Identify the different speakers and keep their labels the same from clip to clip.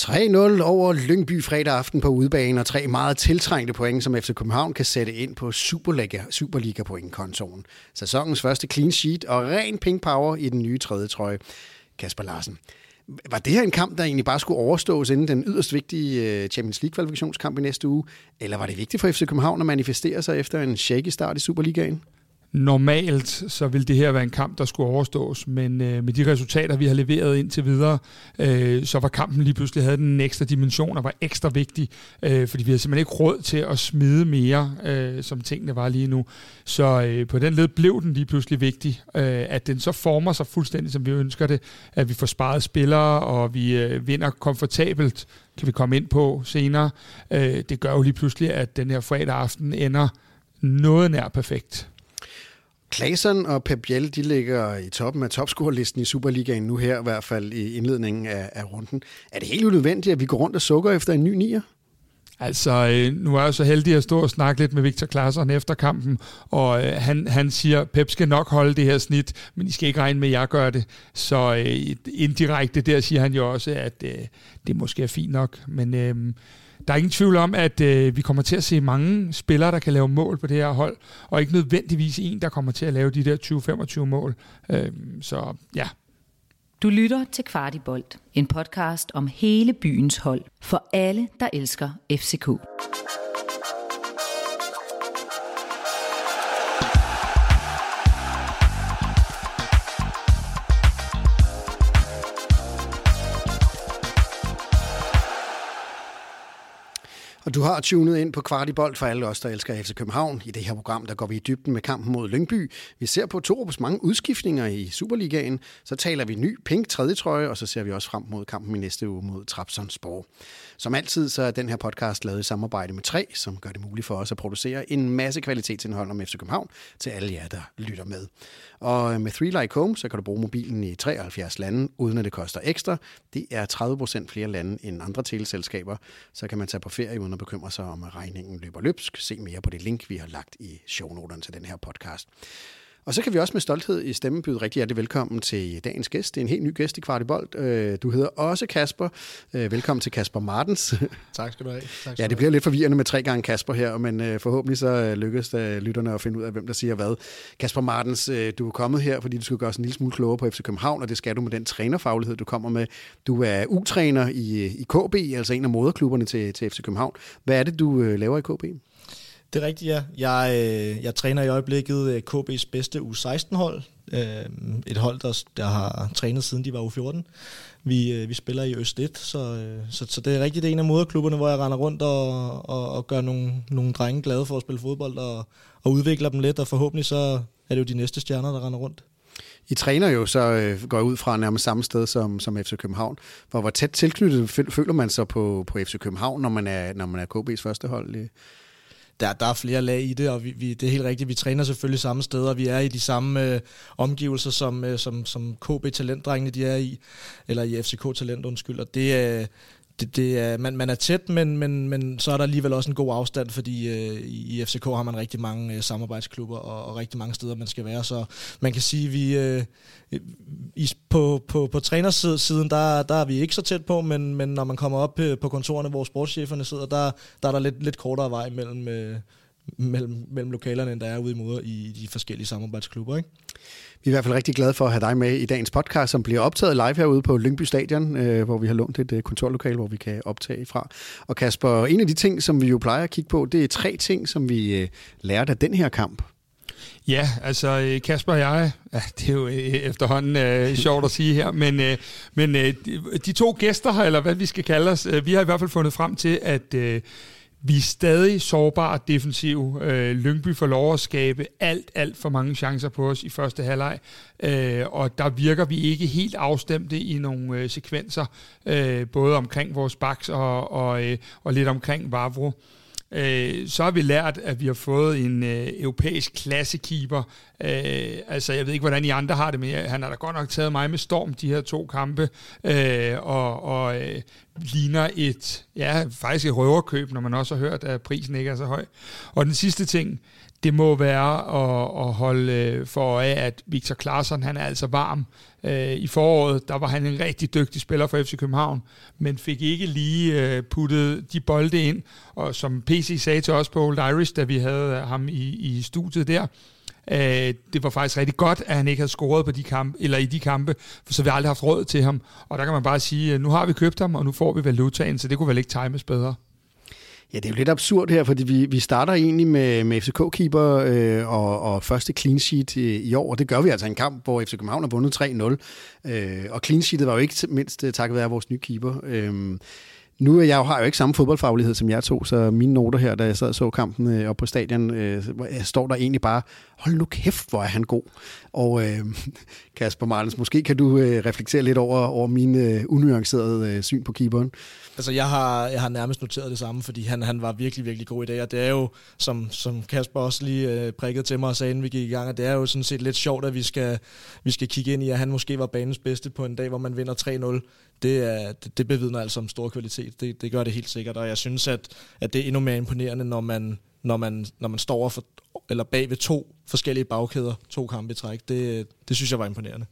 Speaker 1: 3-0 over Lyngby fredag aften på udebane, og tre meget tiltrængte point, som FC København kan sætte ind på Superliga, Superliga pointkontoren. Sæsonens første clean sheet og ren pink power i den nye tredje trøje. Kasper Larsen. Var det her en kamp, der egentlig bare skulle overstås inden den yderst vigtige øh, Champions League-kvalifikationskamp i næste uge? Eller var det vigtigt for FC København at manifestere sig efter en shaky start i Superligaen?
Speaker 2: Normalt så vil det her være en kamp, der skulle overstås, men øh, med de resultater, vi har leveret indtil videre, øh, så var kampen lige pludselig havde den ekstra dimension og var ekstra vigtig, øh, fordi vi havde simpelthen ikke råd til at smide mere, øh, som tingene var lige nu. Så øh, på den led blev den lige pludselig vigtig, øh, at den så former sig fuldstændig, som vi ønsker det, at vi får sparet spillere, og vi øh, vinder komfortabelt, kan vi komme ind på senere. Øh, det gør jo lige pludselig, at den her fredag aften ender noget nær perfekt.
Speaker 1: Klaasen og Pep Biel, de ligger i toppen af topscorerlisten i Superligaen nu her, i hvert fald i indledningen af, af runden. Er det helt unødvendigt, at vi går rundt og sukker efter en ny nier?
Speaker 2: Altså, øh, nu er jeg så heldig at stå og snakke lidt med Victor Klaasen efter kampen, og øh, han, han siger, Pep skal nok holde det her snit, men I skal ikke regne med, at jeg gør det. Så øh, indirekte der siger han jo også, at det måske er fint nok, men... Øh, der er ingen tvivl om, at øh, vi kommer til at se mange spillere, der kan lave mål på det her hold, og ikke nødvendigvis en, der kommer til at lave de der 20-25 mål. Øh, så ja.
Speaker 3: Du lytter til Kvartibolt, en podcast om hele byens hold, for alle, der elsker FCK.
Speaker 1: Og du har tunet ind på Kvartibold for alle os, der elsker FC København. I det her program, der går vi i dybden med kampen mod Lyngby. Vi ser på Torup's mange udskiftninger i Superligaen. Så taler vi ny pink tredje trøje, og så ser vi også frem mod kampen i næste uge mod Trabzonspor. Som altid så er den her podcast lavet i samarbejde med Tre, som gør det muligt for os at producere en masse kvalitetsindhold om FC København til alle jer, der lytter med. Og øh, med 3 Like Home, så kan du bruge mobilen i 73 lande, uden at det koster ekstra. Det er 30% flere lande end andre teleselskaber. Så kan man tage på ferie uden at bekymre sig om, at regningen løber løbsk. Se mere på det link, vi har lagt i shownoterne til den her podcast. Og så kan vi også med stolthed i stemmen byde rigtig hjertelig velkommen til dagens gæst. Det er en helt ny gæst i Kvartibold. Øh, du hedder også Kasper. Øh, velkommen til Kasper Martens.
Speaker 4: Tak skal du have. Tak skal
Speaker 1: ja, det bliver lidt forvirrende med tre gange Kasper her, men øh, forhåbentlig så lykkes det lytterne at finde ud af, hvem der siger hvad. Kasper Martens, du er kommet her, fordi du skal gøre os en lille smule klogere på FC København, og det skal du med den trænerfaglighed, du kommer med. Du er U-træner i, i KB, altså en af moderklubberne til, til FC København. Hvad er det, du laver i KB?
Speaker 4: Det er rigtigt, ja. Jeg, øh, jeg træner i øjeblikket øh, KB's bedste U16-hold. Øh, et hold, der, der har trænet siden de var U14. Vi, øh, vi spiller i Øst 1, så, øh, så, så det er rigtigt det er en af moderklubberne, hvor jeg render rundt og, og, og gør nogle, nogle drenge glade for at spille fodbold og, og udvikler dem lidt, og forhåbentlig så er det jo de næste stjerner, der render rundt.
Speaker 1: I træner jo så øh, går ud fra nærmest samme sted som, som FC København. Hvor, hvor tæt tilknyttet føler man sig på, på FC København, når man er, når man er KB's første hold?
Speaker 4: Der, der er flere lag i det, og vi, vi, det er helt rigtigt, vi træner selvfølgelig samme steder, vi er i de samme øh, omgivelser, som, øh, som, som KB Talentdrengene de er i, eller i FCK Talent, undskyld, og det, øh, det, det er, man, man er tæt, men, men, men så er der alligevel også en god afstand, fordi øh, i FCK har man rigtig mange øh, samarbejdsklubber og, og rigtig mange steder, man skal være. Så man kan sige, vi øh, i, på, på, på trænersiden, der, der er vi ikke så tæt på, men, men når man kommer op øh, på kontorerne, hvor sportscheferne sidder, der, der er der lidt, lidt kortere vej mellem, øh, mellem, mellem lokalerne, end der er ude i moder i de forskellige samarbejdsklubber. Ikke?
Speaker 1: Vi er i hvert fald rigtig glade for at have dig med i dagens podcast, som bliver optaget live herude på Lyngby Stadion, øh, hvor vi har lånt et øh, kontorlokale, hvor vi kan optage fra. Og Kasper, en af de ting, som vi jo plejer at kigge på, det er tre ting, som vi øh, lærte af den her kamp.
Speaker 2: Ja, altså øh, Kasper og jeg, ja, det er jo øh, efterhånden øh, sjovt at sige her, men, øh, men øh, de to gæster, eller hvad vi skal kalde os, øh, vi har i hvert fald fundet frem til, at øh, vi er stadig sårbare defensiv. Øh, Lyngby får lov at skabe alt, alt for mange chancer på os i første halvleg, øh, og der virker vi ikke helt afstemte i nogle øh, sekvenser, øh, både omkring vores baks og, og, øh, og lidt omkring Vavro. Øh, så har vi lært, at vi har fået en øh, europæisk klassekeeper. Øh, altså, jeg ved ikke, hvordan I andre har det, men han har da godt nok taget mig med storm de her to kampe, øh, og, og øh, ligner et, ja, faktisk et røverkøb, når man også har hørt, at prisen ikke er så høj. Og den sidste ting, det må være at, at holde øh, for øje, at Victor Claesson, han er altså varm. Øh, I foråret, der var han en rigtig dygtig spiller for FC København, men fik ikke lige øh, puttet de bolde ind, og som PC sagde til os på Old Irish, da vi havde ham i, i studiet der, Øh, det var faktisk rigtig godt, at han ikke havde scoret på de kampe, eller i de kampe, for så vi aldrig haft råd til ham. Og der kan man bare sige, at nu har vi købt ham, og nu får vi valutaen, så det kunne vel ikke times bedre.
Speaker 1: Ja, det er jo lidt absurd her, fordi vi, vi starter egentlig med, med FCK-keeper øh, og, og første clean sheet i, i år, og det gør vi altså en kamp, hvor FC København har vundet 3-0. Øh, og clean sheetet var jo ikke mindst øh, takket være vores nye keeper. Øh, nu er jeg jo, har jeg jo ikke samme fodboldfaglighed som jeg to, så mine noter her, da jeg sad og så kampen øh, op på stadion, øh, øh, står der egentlig bare, hold nu kæft, hvor er han god. Og øh, Kasper Martens, måske kan du øh, reflektere lidt over, over min øh, unuancerede øh, syn på keeperen.
Speaker 4: Altså, jeg har, jeg har nærmest noteret det samme, fordi han, han var virkelig, virkelig god i dag, og det er jo, som, som Kasper også lige øh, prikkede til mig og sagde, inden vi gik i gang, at det er jo sådan set lidt sjovt, at vi skal, vi skal kigge ind i, at han måske var banens bedste på en dag, hvor man vinder 3-0. Det, er, det, det bevidner altså om stor kvalitet. Det, det gør det helt sikkert, og jeg synes, at, at det er endnu mere imponerende, når man, når man, når man står for, eller bag ved to forskellige bagkæder, to kampe i træk. Det, det synes jeg var imponerende.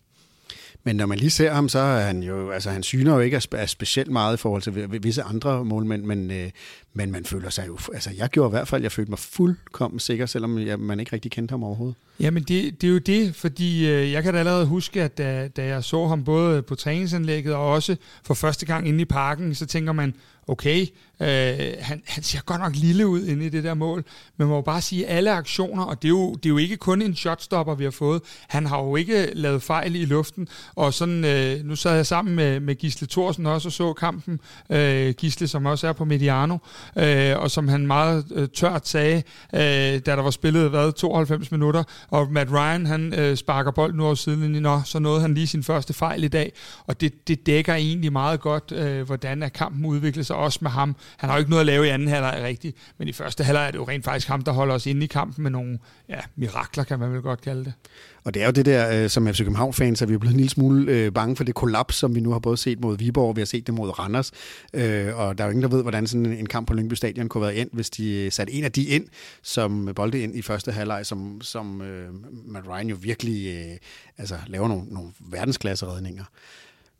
Speaker 1: Men når man lige ser ham, så er han jo, altså han syner jo ikke af specielt meget i forhold til visse andre målmænd, men, øh, men man føler sig jo, altså jeg gjorde i hvert fald, jeg følte mig fuldkommen sikker, selvom jeg, man ikke rigtig kendte ham overhovedet.
Speaker 2: Jamen det, det er jo det, fordi øh, jeg kan da allerede huske, at da, da jeg så ham både på træningsanlægget og også for første gang inde i parken, så tænker man, okay, øh, han, han ser godt nok lille ud inde i det der mål, men man må bare sige, at alle aktioner, og det er, jo, det er jo ikke kun en shotstopper, vi har fået, han har jo ikke lavet fejl i luften, og sådan, øh, nu sad jeg sammen med, med Gisle Thorsen også og så kampen, øh, Gisle, som også er på Mediano, øh, og som han meget øh, tørt sagde, øh, da der var spillet, hvad, 92 minutter, og Matt Ryan, han øh, sparker bolden nu over sidelinjen, og så nåede han lige sin første fejl i dag, og det, det dækker egentlig meget godt, øh, hvordan er kampen udviklet sig, også med ham. Han har jo ikke noget at lave i anden halvleg rigtigt, men i første halvleg er det jo rent faktisk ham, der holder os inde i kampen med nogle ja, mirakler, kan man vel godt kalde det.
Speaker 1: Og det er jo det der, øh, som FC København-fans, at vi er blevet en lille smule øh, bange for det kollaps, som vi nu har både set mod Viborg, og vi har set det mod Randers. Øh, og der er jo ingen, der ved, hvordan sådan en kamp på Lyngby Stadion kunne være ind, hvis de øh, satte en af de ind, som øh, bolde ind i første halvleg, som, som øh, Matt Ryan jo virkelig øh, altså, laver nogle, nogle verdensklasse-redninger.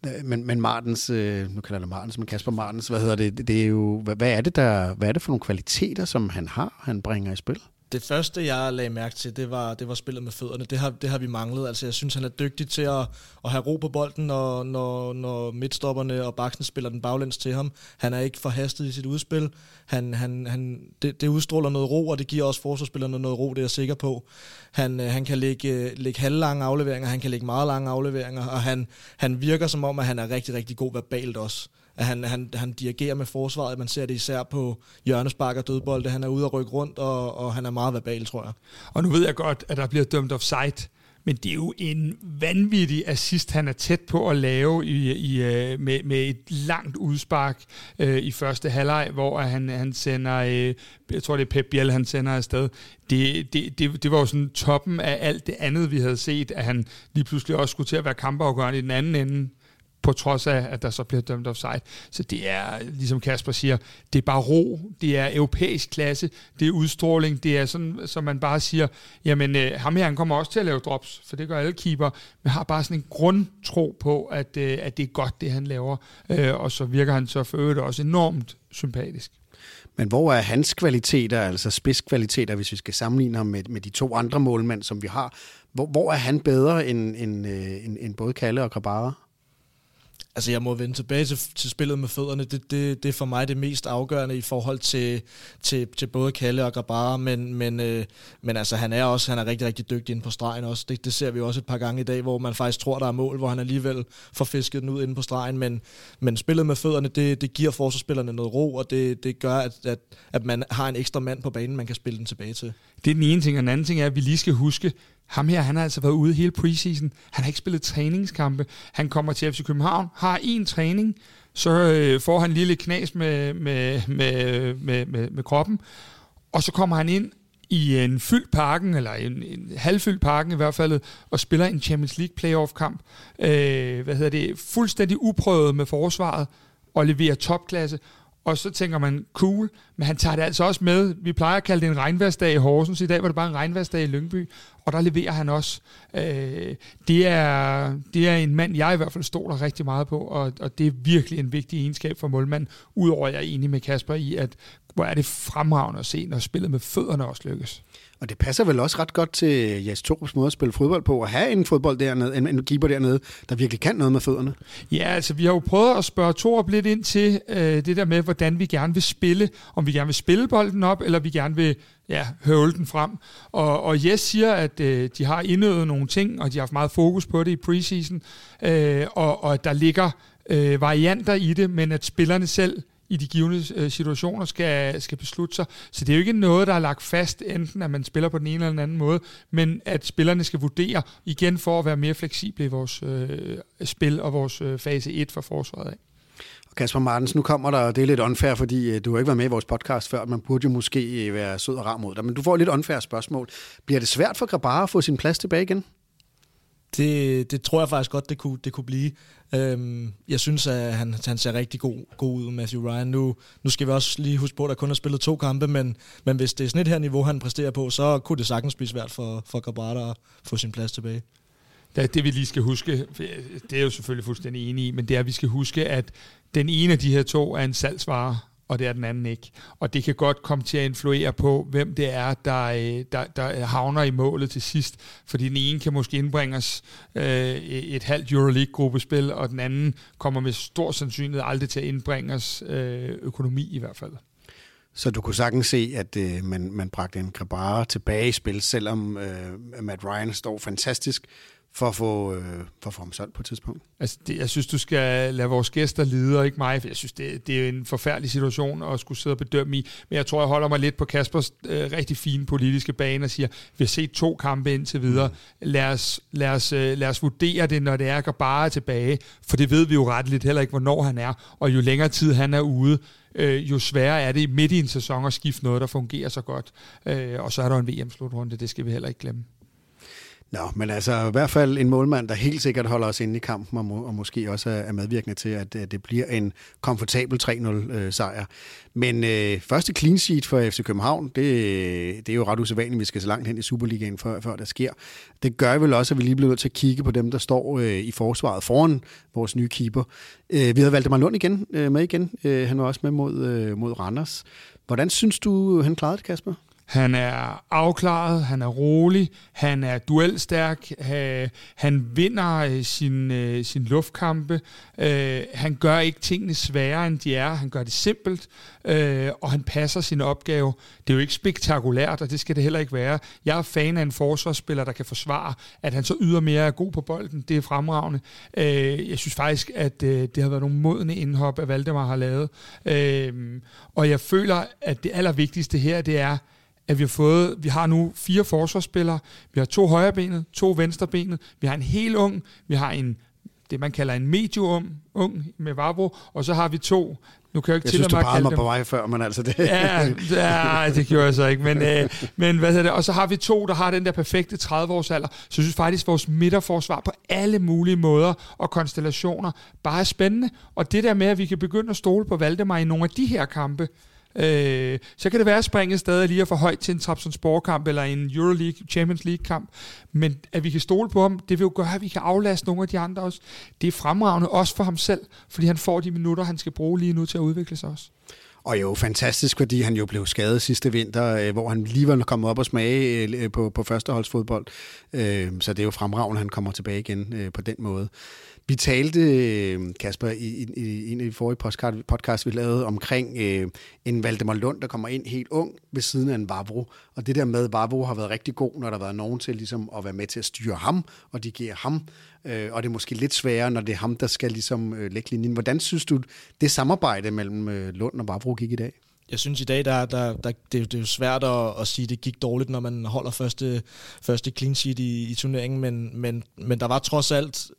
Speaker 1: Øh, men, men Martens, øh, nu kalder jeg det Martens, men Kasper Martens, hvad hedder det, det er jo, hvad, hvad, er det der, hvad er det for nogle kvaliteter, som han har, han bringer i spil?
Speaker 4: Det første, jeg lagde mærke til, det var, det var spillet med fødderne. Det har, det har vi manglet. Altså, jeg synes, han er dygtig til at, at have ro på bolden, når, når, når midtstopperne og baksen spiller den baglæns til ham. Han er ikke forhastet i sit udspil. Han, han, han, det, det udstråler noget ro, og det giver også forsvarsspillerne noget ro, det er jeg sikker på. Han, øh, han kan lægge, øh, lægge halvlange afleveringer, han kan lægge meget lange afleveringer, og han, han virker som om, at han er rigtig, rigtig god verbalt også at han, han, han dirigerer med forsvaret. Man ser det især på hjørnespark og dødbolde. Han er ude at rykke rundt, og, og han er meget verbal, tror jeg.
Speaker 2: Og nu ved jeg godt, at der bliver dømt offside, men det er jo en vanvittig assist, han er tæt på at lave i, i, øh, med, med et langt udspark øh, i første halvleg, hvor han, han sender, øh, jeg tror det er Pep Biel, han sender afsted. Det, det, det, det var jo sådan toppen af alt det andet, vi havde set, at han lige pludselig også skulle til at være kampafgørende i den anden ende på trods af, at der så bliver dømt offside. Så det er, ligesom Kasper siger, det er bare ro, det er europæisk klasse, det er udstråling, det er sådan, som man bare siger, jamen øh, ham her, han kommer også til at lave drops, for det gør alle keeper, men har bare sådan en grundtro på, at, øh, at det er godt, det han laver, øh, og så virker han så for øvrigt også enormt sympatisk.
Speaker 1: Men hvor er hans kvaliteter, altså spidskvaliteter, hvis vi skal sammenligne ham med, med de to andre målmænd, som vi har? Hvor, hvor er han bedre end, end, øh, end, end både Kalle og Grabara?
Speaker 4: Altså, jeg må vende tilbage til, til spillet med fødderne. Det, det, det er for mig det mest afgørende i forhold til, til, til både Kalle og Grabara, men, men, øh, men altså, han er også han er rigtig, rigtig dygtig inde på stregen også. Det, det ser vi også et par gange i dag, hvor man faktisk tror, der er mål, hvor han alligevel får fisket den ud inde på stregen, men, men spillet med fødderne, det, det giver forsvarsspillerne noget ro, og det, det gør, at, at, at man har en ekstra mand på banen, man kan spille den tilbage til.
Speaker 2: Det er den ene ting, og den anden ting er, at vi lige skal huske, ham her, han har altså været ude hele preseason. Han har ikke spillet træningskampe. Han kommer til FC København, har en træning, så øh, får han en lille knas med, med, med, med, med, med kroppen, og så kommer han ind i en fyldt parken, eller en, en halvfyldt parken i hvert fald, og spiller en Champions League playoff-kamp. Øh, hvad hedder det? Fuldstændig uprøvet med forsvaret, og leverer topklasse, og så tænker man, cool, men han tager det altså også med. Vi plejer at kalde det en regnværsdag i Horsens, i dag var det bare en regnværsdag i Lyngby, og der leverer han også. Øh, det, er, det er en mand, jeg i hvert fald stoler rigtig meget på, og, og det er virkelig en vigtig egenskab for målmand, udover at jeg er enig med Kasper i, at hvor er det fremragende at se, når spillet med fødderne også lykkes.
Speaker 1: Og det passer vel også ret godt til Jes Torps måde at spille fodbold på, at have en fodbold dernede, en, en keeper dernede, der virkelig kan noget med fødderne.
Speaker 2: Ja, altså vi har jo prøvet at spørge Torp lidt ind til øh, det der med, hvordan vi gerne vil spille. Om vi gerne vil spille bolden op, eller vi gerne vil ja, høvle den frem. Og, og Jes siger, at øh, de har indøvet nogle ting, og de har haft meget fokus på det i preseason, øh, og, og der ligger øh, varianter i det, men at spillerne selv i de givende øh, situationer skal, skal beslutte sig. Så det er jo ikke noget, der er lagt fast, enten at man spiller på den ene eller den anden måde, men at spillerne skal vurdere, igen for at være mere fleksible i vores øh, spil og vores øh, fase 1 for forsvaret af.
Speaker 1: Kasper Martens, nu kommer der, det er lidt unfair, fordi øh, du har ikke været med i vores podcast før, man burde jo måske øh, være sød og rar mod dig, men du får lidt unfair spørgsmål. Bliver det svært for Grabara at få sin plads tilbage igen?
Speaker 4: Det, det tror jeg faktisk godt, det kunne, det kunne blive. Øhm, jeg synes, at han, han ser rigtig god, god ud, Matthew Ryan. Nu, nu skal vi også lige huske på, at der kun har spillet to kampe, men, men hvis det er sådan et her niveau, han præsterer på, så kunne det sagtens blive svært for, for Grabara at få sin plads tilbage.
Speaker 2: Det, det vi lige skal huske, det er jo selvfølgelig fuldstændig enig i, men det er, at vi skal huske, at den ene af de her to er en salgsvare, og det er den anden ikke. Og det kan godt komme til at influere på, hvem det er, der, øh, der, der havner i målet til sidst. Fordi den ene kan måske indbringes øh, et halvt Euroleague-gruppespil, og den anden kommer med stor sandsynlighed aldrig til at indbringes øh, økonomi i hvert fald.
Speaker 1: Så du kunne sagtens se, at øh, man, man bragte en Grabara tilbage i spil, selvom øh, Matt Ryan står fantastisk for at få, øh, for at få ham solgt på et tidspunkt.
Speaker 2: Altså, det, jeg synes, du skal lade vores gæster lide, og ikke mig, for jeg synes, det, det er en forfærdelig situation at skulle sidde og bedømme i. Men jeg tror, jeg holder mig lidt på Kaspers øh, rigtig fine politiske bane og siger, vi har set to kampe indtil videre. Lad os, lad os, øh, lad os vurdere det, når det er bare tilbage, for det ved vi jo ret lidt heller ikke, hvornår han er. Og jo længere tid han er ude, øh, jo sværere er det midt i en sæson at skifte noget, der fungerer så godt. Øh, og så er der en VM-slutrunde, det skal vi heller ikke glemme.
Speaker 1: Nå, men altså i hvert fald en målmand, der helt sikkert holder os inde i kampen, og, må, og måske også er medvirkende til, at, at det bliver en komfortabel 3-0-sejr. Øh, men øh, første clean sheet for FC København, det, det er jo ret usædvanligt, vi skal så langt hen i Superligaen, før, før der sker. Det gør vel også, at vi lige bliver nødt til at kigge på dem, der står øh, i forsvaret foran vores nye keeper. Øh, vi havde Valdemar Lund igen, øh, med igen. Øh, han var også med mod, øh, mod Randers. Hvordan synes du, han klarede det, Kasper?
Speaker 2: Han er afklaret, han er rolig, han er duelstærk, øh, han vinder øh, sin, øh, sin luftkampe, øh, han gør ikke tingene sværere, end de er, han gør det simpelt, øh, og han passer sin opgave. Det er jo ikke spektakulært, og det skal det heller ikke være. Jeg er fan af en forsvarsspiller, der kan forsvare, at han så ydermere er god på bolden. Det er fremragende. Øh, jeg synes faktisk, at det har været nogle modne indhop, at Valdemar har lavet. Og jeg føler, at det allervigtigste her, det er, at vi har fået, vi har nu fire forsvarsspillere, vi har to højrebenet, to venstrebenet, vi har en helt ung, vi har en det man kalder en medium ung med Vavro, og så har vi to
Speaker 1: nu kan jeg ikke jeg synes, du bare mig på vej før, men altså det...
Speaker 2: ja, ja, det gjorde jeg så ikke. Men, øh, men hvad er det? Og så har vi to, der har den der perfekte 30-års alder. Så jeg synes faktisk, at vores midterforsvar på alle mulige måder og konstellationer bare er spændende. Og det der med, at vi kan begynde at stole på Valdemar i nogle af de her kampe, Øh, så kan det være, at springet stadig lige er for højt til en Trabzonspor-kamp eller en Euroleague, Champions League-kamp. Men at vi kan stole på ham, det vil jo gøre, at vi kan aflaste nogle af de andre også. Det er fremragende også for ham selv, fordi han får de minutter, han skal bruge lige nu til at udvikle sig også.
Speaker 1: Og jo, fantastisk, fordi han jo blev skadet sidste vinter, øh, hvor han lige var kommet op og smage øh, på, på førsteholdsfodbold. Øh, så det er jo fremragende, at han kommer tilbage igen på den måde. Vi talte, øh, Kasper, i, i, i en af de forrige podcast, podcast vi lavede omkring øh, en Valdemar Lund, der kommer ind helt ung ved siden af en Vavro. Og det der med, at Vavro har været rigtig god, når der har været nogen til ligesom, at være med til at styre ham og dirigere ham. Øh, og det er måske lidt sværere, når det er ham, der skal ligesom, øh, lægge linjen. Hvordan synes du, det samarbejde mellem øh, Lund og Vavro gik i dag?
Speaker 4: jeg synes i dag, der, der, der, det, det er jo svært at, at sige, at det gik dårligt, når man holder første, første clean sheet i, i turneringen, men, men, men der var trods alt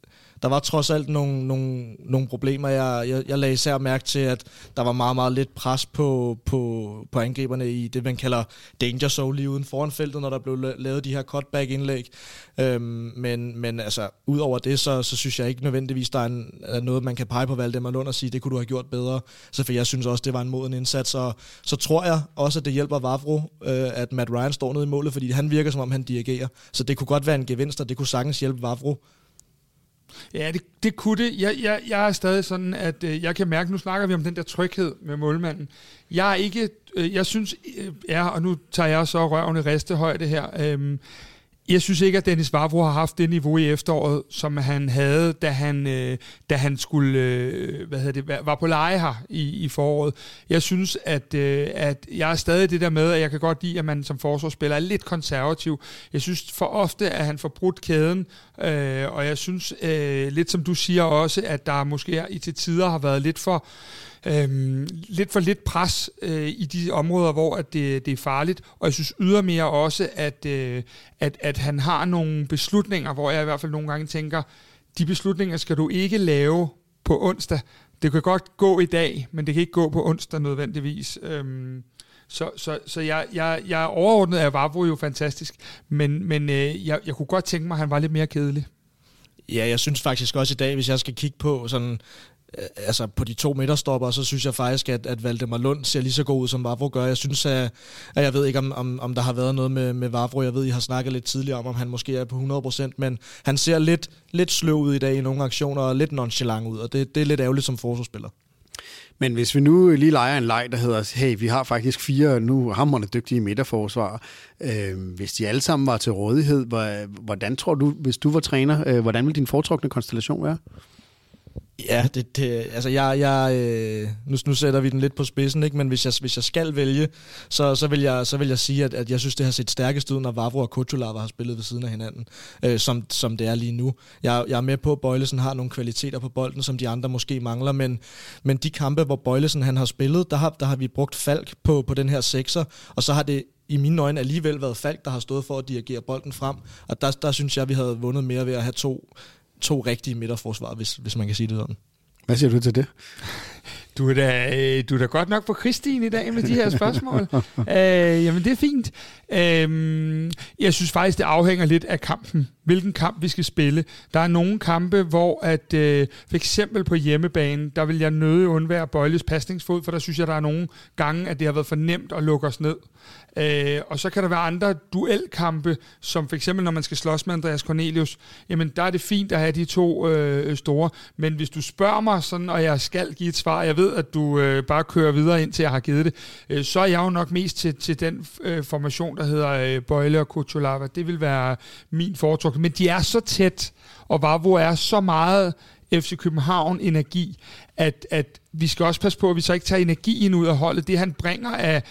Speaker 4: der var trods alt nogle, nogle, nogle problemer. Jeg, jeg, jeg lagde især mærke til, at der var meget, meget lidt pres på, på, på angriberne i det, man kalder danger zone lige uden foran feltet, når der blev lavet de her cutback-indlæg. Øhm, men, men altså, udover det, så, så synes jeg ikke nødvendigvis, der er, en, er noget, man kan pege på Valdemar Lund og sige, det kunne du have gjort bedre. Så for jeg synes også, det var en moden indsats. Og så tror jeg også, at det hjælper Vavro, øh, at Matt Ryan står nede i målet, fordi han virker, som om han dirigerer. Så det kunne godt være en gevinst, og det kunne sagtens hjælpe Vavro.
Speaker 2: Ja, det, det kunne det. Jeg, jeg, jeg er stadig sådan, at øh, jeg kan mærke, nu snakker vi om den der tryghed med målmanden. Jeg er ikke, øh, jeg synes, øh, ja, og nu tager jeg så røven i restehøjde her, øh, jeg synes ikke, at Dennis Vavro har haft det niveau i efteråret, som han havde, da han, øh, da han skulle, øh, hvad hedder det, var på leje her i, i foråret. Jeg synes, at, øh, at jeg er stadig det der med, at jeg kan godt lide, at man som forsvarsspiller er lidt konservativ. Jeg synes for ofte, at han får brudt kæden, øh, og jeg synes øh, lidt som du siger også, at der måske i til tider har været lidt for øhm, lidt for lidt pres øh, i de områder, hvor at det, det er farligt. Og jeg synes ydermere også, at, øh, at, at han har nogle beslutninger, hvor jeg i hvert fald nogle gange tænker, de beslutninger skal du ikke lave på onsdag. Det kan godt gå i dag, men det kan ikke gå på onsdag nødvendigvis. Øhm, så, så, så jeg, jeg, jeg er overordnet af Vavro jo fantastisk, men, men øh, jeg, jeg kunne godt tænke mig, at han var lidt mere kedelig.
Speaker 4: Ja, jeg synes faktisk også i dag, hvis jeg skal kigge på sådan Øh, altså på de to midterstopper, så synes jeg faktisk, at, at Valdemar Lund ser lige så god ud, som Vavro gør. Jeg synes, at, at jeg ved ikke, om, om, om der har været noget med, med Vavro. Jeg ved, I har snakket lidt tidligere om, om han måske er på 100%, men han ser lidt, lidt sløv ud i dag i nogle aktioner, og lidt nonchalant ud, og det, det er lidt ærgerligt som forsvarsspiller.
Speaker 1: Men hvis vi nu lige leger en leg, der hedder, hey, vi har faktisk fire nu hammerne dygtige midterforsvar. Øh, hvis de alle sammen var til rådighed, hvordan tror du, hvis du var træner, øh, hvordan ville din foretrukne konstellation være?
Speaker 4: Ja, det, det, altså jeg, jeg, øh, nu, nu sætter vi den lidt på spidsen, ikke? men hvis jeg, hvis jeg skal vælge, så, så, vil jeg, så vil jeg sige, at, at jeg synes, det har set stærkest ud, når Vavro og Kutulava har spillet ved siden af hinanden, øh, som, som det er lige nu. Jeg, jeg er med på, at Bøjlesen har nogle kvaliteter på bolden, som de andre måske mangler, men, men de kampe, hvor Bøjlesen han har spillet, der har, der har vi brugt Falk på, på den her sekser, og så har det i mine øjne alligevel været Falk, der har stået for at dirigere bolden frem, og der, der synes jeg, vi havde vundet mere ved at have to to rigtige midterforsvar, hvis, hvis man kan sige det sådan.
Speaker 1: Hvad siger du til det?
Speaker 2: Du er da, øh, du er da godt nok på Christine i dag med de her spørgsmål. øh, jamen, det er fint. Øh, jeg synes faktisk, det afhænger lidt af kampen. Hvilken kamp vi skal spille. Der er nogle kampe, hvor at, øh, for eksempel på hjemmebane, der vil jeg nøde undvære Bøjles pasningsfod, for der synes jeg, der er nogle gange, at det har været for nemt at lukke os ned. Øh, og så kan der være andre duelkampe, som for eksempel når man skal slås med Andreas Cornelius, jamen der er det fint at have de to øh, store. Men hvis du spørger mig sådan, og jeg skal give et svar, jeg ved, at du øh, bare kører videre ind til jeg har givet det, øh, så er jeg jo nok mest til, til den øh, formation, der hedder øh, Bøjle og Kutulava. Det vil være min foretrukne. Men de er så tæt, og Vavro er så meget FC København energi, at, at vi skal også passe på, at vi så ikke tager energien ud af holdet. Det han bringer af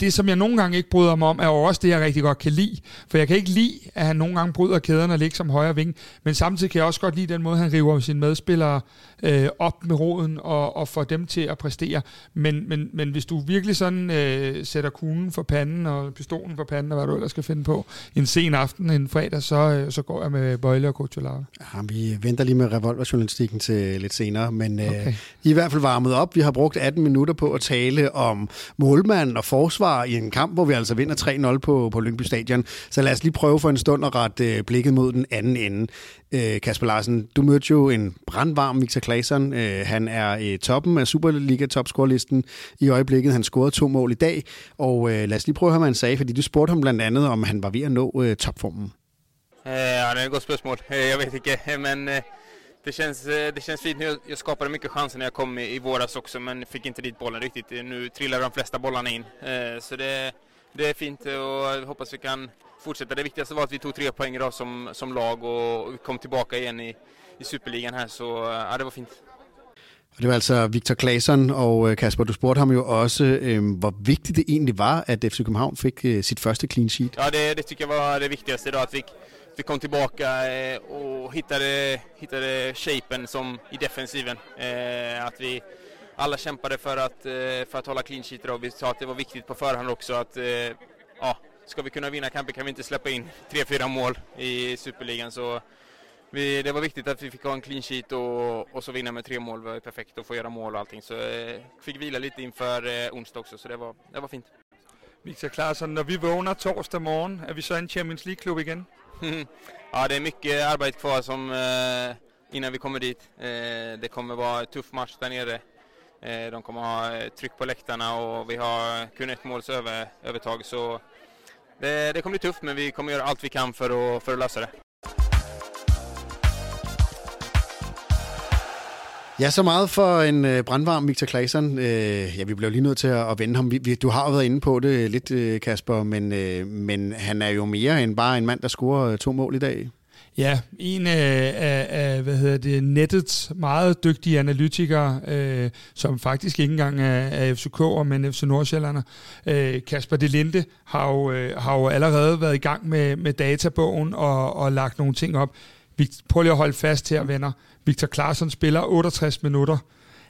Speaker 2: det, som jeg nogle gange ikke bryder mig om, er jo også det, jeg rigtig godt kan lide. For jeg kan ikke lide, at han nogle gange bryder kæderne og ligger som højre ving, men samtidig kan jeg også godt lide den måde, han river sine medspillere øh, op med roden og, og får dem til at præstere. Men, men, men hvis du virkelig sådan øh, sætter kuglen for panden og pistolen for panden og hvad du ellers skal finde på en sen aften en fredag, så, øh, så går jeg med Bøjle og Kucholava.
Speaker 1: Ja, vi venter lige med revolverjournalistikken til lidt senere, men øh, okay. I, I hvert fald varmet op. Vi har brugt 18 minutter på at tale om målmand og forsvar i en kamp, hvor vi altså vinder 3-0 på, på Lyngby Stadion. Så lad os lige prøve for en stund at rette øh, blikket mod den anden ende. Øh, Kasper Larsen, du mødte jo en brandvarm Victor Claesson. Øh, han er i toppen af Superliga-topscorelisten i øjeblikket. Han scorede to mål i dag, og øh, lad os lige prøve at høre, hvad han sagde, fordi du spurgte ham blandt andet, om han var ved at nå øh, topformen.
Speaker 5: Øh, ja, det er et godt spørgsmål. Øh, jeg ved ikke, men øh, det känns, det känns fint. Jag skapade mycket chanser när jag kom i våras också, men fick inte dit bollen riktigt. Nu trillar de flesta bollarna in, så det, det är fint och hoppas vi kan fortsätta. Det viktigaste var att vi tog tre poäng idag som, som lag och vi kom tillbaka igen i, i Superligan här, så ja, det var fint.
Speaker 1: Det var altså Victor Claesson, og Kasper, du spurgte ham jo også, øh, hvor vigtigt det egentlig var, at FC København fik øh, sit første clean sheet.
Speaker 5: Ja, det, det tycker jag var det viktigaste idag, att vi, vi kom tillbaka eh, och hittade, hittade shapen som i defensiven. Eh, att vi alla kämpade för att, eh, för att hålla clean sheet och Vi sa att det var viktigt på förhand också att eh, ja, ska vi kunna vinna kampen kan vi inte släppa in 3-4 mål i Superligan så vi, det var viktigt att vi fick ha en clean sheet och, och så vinna med tre mål var perfekt och få göra mål och allting. Så eh, fick vila lite inför eh, onsdag också, så det var, det var fint.
Speaker 2: Victor Claesson, när vi vågner torsdag morgon, er vi så en Champions League-klub igen?
Speaker 5: ja, det är mycket arbete kvar som, eh, innan vi kommer dit. Eh, det kommer vara en tuff match där nere. Eh, de kommer ha eh, tryck på läktarna och vi har kun ett måls över, övertag. Så det, det kommer bli tufft, men vi kommer göra allt vi kan för att, för att lösa det.
Speaker 1: Ja, så meget for en øh, brandvarm Victor Claesson. Øh, ja, vi bliver lige nødt til at, at vende ham. Vi, vi, du har jo været inde på det lidt, øh, Kasper, men, øh, men han er jo mere end bare en mand, der scorer øh, to mål i dag.
Speaker 2: Ja, en af, af, af hvad hedder det, nettets meget dygtige analytikere, øh, som faktisk ikke engang er, er FCK'er, men FC Nordsjællander, øh, Kasper Delinde, har jo, øh, har jo allerede været i gang med, med databogen og, og lagt nogle ting op. Vi, prøv lige at holde fast her, venner. Victor Claesson spiller 68 minutter.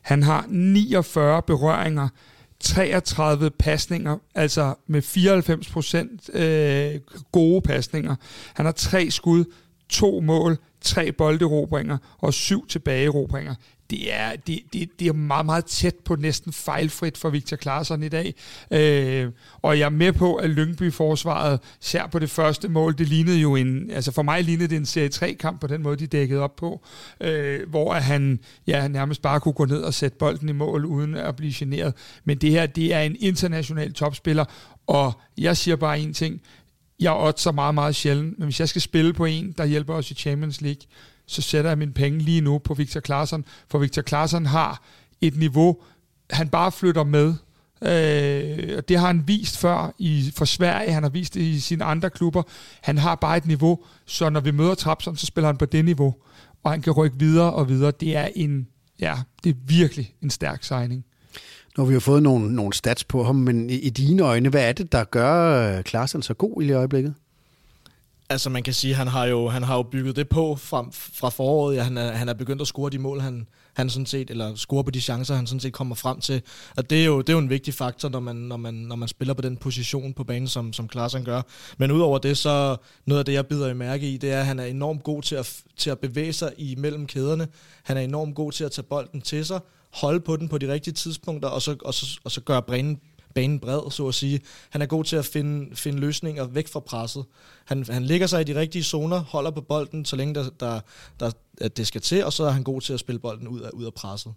Speaker 2: Han har 49 berøringer, 33 pasninger, altså med 94 procent øh, gode pasninger. Han har tre skud, to mål, tre bolderobringer og syv tilbageerobringer. Det er, det, det, det er meget, meget tæt på næsten fejlfrit for Victor Claesson i dag. Øh, og jeg er med på, at Lyngby-forsvaret ser på det første mål. Det lignede jo en, altså for mig lignede det en serie 3-kamp på den måde, de dækkede op på, øh, hvor han ja, nærmest bare kunne gå ned og sætte bolden i mål uden at blive generet. Men det her, det er en international topspiller, og jeg siger bare en ting jeg så meget, meget sjældent, men hvis jeg skal spille på en, der hjælper os i Champions League, så sætter jeg min penge lige nu på Victor Claesson, for Victor Claesson har et niveau, han bare flytter med. Øh, og det har han vist før i, for Sverige, han har vist det i sine andre klubber. Han har bare et niveau, så når vi møder Trapson, så spiller han på det niveau, og han kan rykke videre og videre. Det er en, ja, det er virkelig en stærk signing.
Speaker 1: Nu har vi jo fået nogle, nogle stats på ham, men i, i dine øjne, hvad er det, der gør øh, Klaassen så god i øjeblikket?
Speaker 4: Altså man kan sige, han har jo han har jo bygget det på fra, fra foråret. Ja, han, er, han er begyndt at score de mål, han, han sådan set, eller score på de chancer, han sådan set kommer frem til. Og det er jo, det er jo en vigtig faktor, når man, når, man, når man spiller på den position på banen, som, som Klaasen gør. Men udover det, så noget af det, jeg bider i mærke i, det er, at han er enormt god til at, til at bevæge sig imellem kæderne. Han er enormt god til at tage bolden til sig, holde på den på de rigtige tidspunkter, og så, og så, og så gøre brænden banen bred, så at sige. Han er god til at finde, finde løsninger væk fra presset. Han, han ligger sig i de rigtige zoner, holder på bolden, så længe der, der, der, at det skal til, og så er han god til at spille bolden ud af, ud af presset.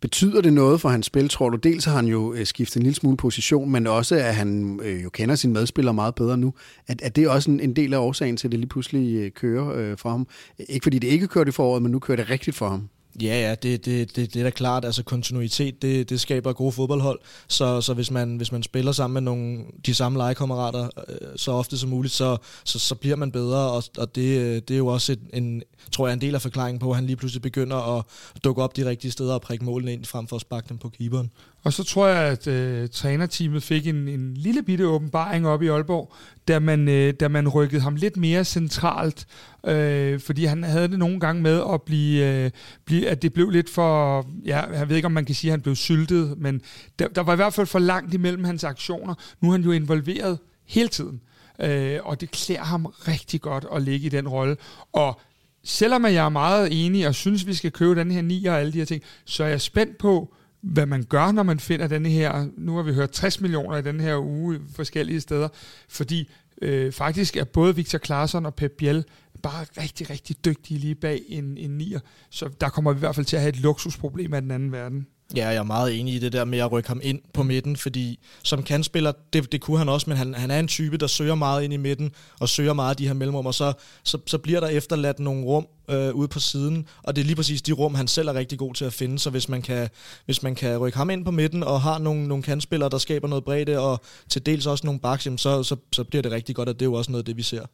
Speaker 1: Betyder det noget for hans spil, tror du? Dels har han jo øh, skiftet en lille smule position, men også at han øh, jo kender sine medspillere meget bedre nu. At, at det er også en, en del af årsagen til, at det lige pludselig øh, kører øh, for ham. Ikke fordi det ikke kørte i foråret, men nu kører det rigtigt for ham.
Speaker 4: Ja, ja, det, det, det, det er da klart. Altså kontinuitet, det, det skaber gode fodboldhold. Så, så hvis, man, hvis man spiller sammen med nogle, de samme legekammerater øh, så ofte som muligt, så, så, så bliver man bedre. Og, og det, øh, det er jo også et, en, tror jeg, en del af forklaringen på, at han lige pludselig begynder at dukke op de rigtige steder og prikke målene ind, frem for at sparke dem på keeperen.
Speaker 2: Og så tror jeg, at øh, trænerteamet fik en, en lille bitte åbenbaring op i Aalborg, da man, øh, da man rykkede ham lidt mere centralt, øh, fordi han havde det nogle gange med at blive, øh, blive, at det blev lidt for, ja, jeg ved ikke om man kan sige, at han blev syltet, men der, der var i hvert fald for langt imellem hans aktioner. Nu er han jo involveret hele tiden, øh, og det klæder ham rigtig godt at ligge i den rolle. Og selvom jeg er meget enig og synes, vi skal købe den her 9 og alle de her ting, så er jeg spændt på, hvad man gør, når man finder denne her, nu har vi hørt 60 millioner i den her uge forskellige steder, fordi øh, faktisk er både Victor Claesson og Pep Biel bare rigtig, rigtig dygtige lige bag en, en nier, så der kommer vi i hvert fald til at have et luksusproblem af den anden verden.
Speaker 4: Ja, jeg er meget enig i det der med at rykke ham ind på midten, fordi som kandspiller, det, det kunne han også, men han, han er en type, der søger meget ind i midten, og søger meget af de her mellemrum, og så, så, så bliver der efterladt nogle rum øh, ude på siden, og det er lige præcis de rum, han selv er rigtig god til at finde, så hvis man kan, hvis man kan rykke ham ind på midten, og har nogle, nogle kandspillere, der skaber noget bredde, og til dels også nogle baks, så, så, så bliver det rigtig godt, og det er jo også noget af det, vi ser.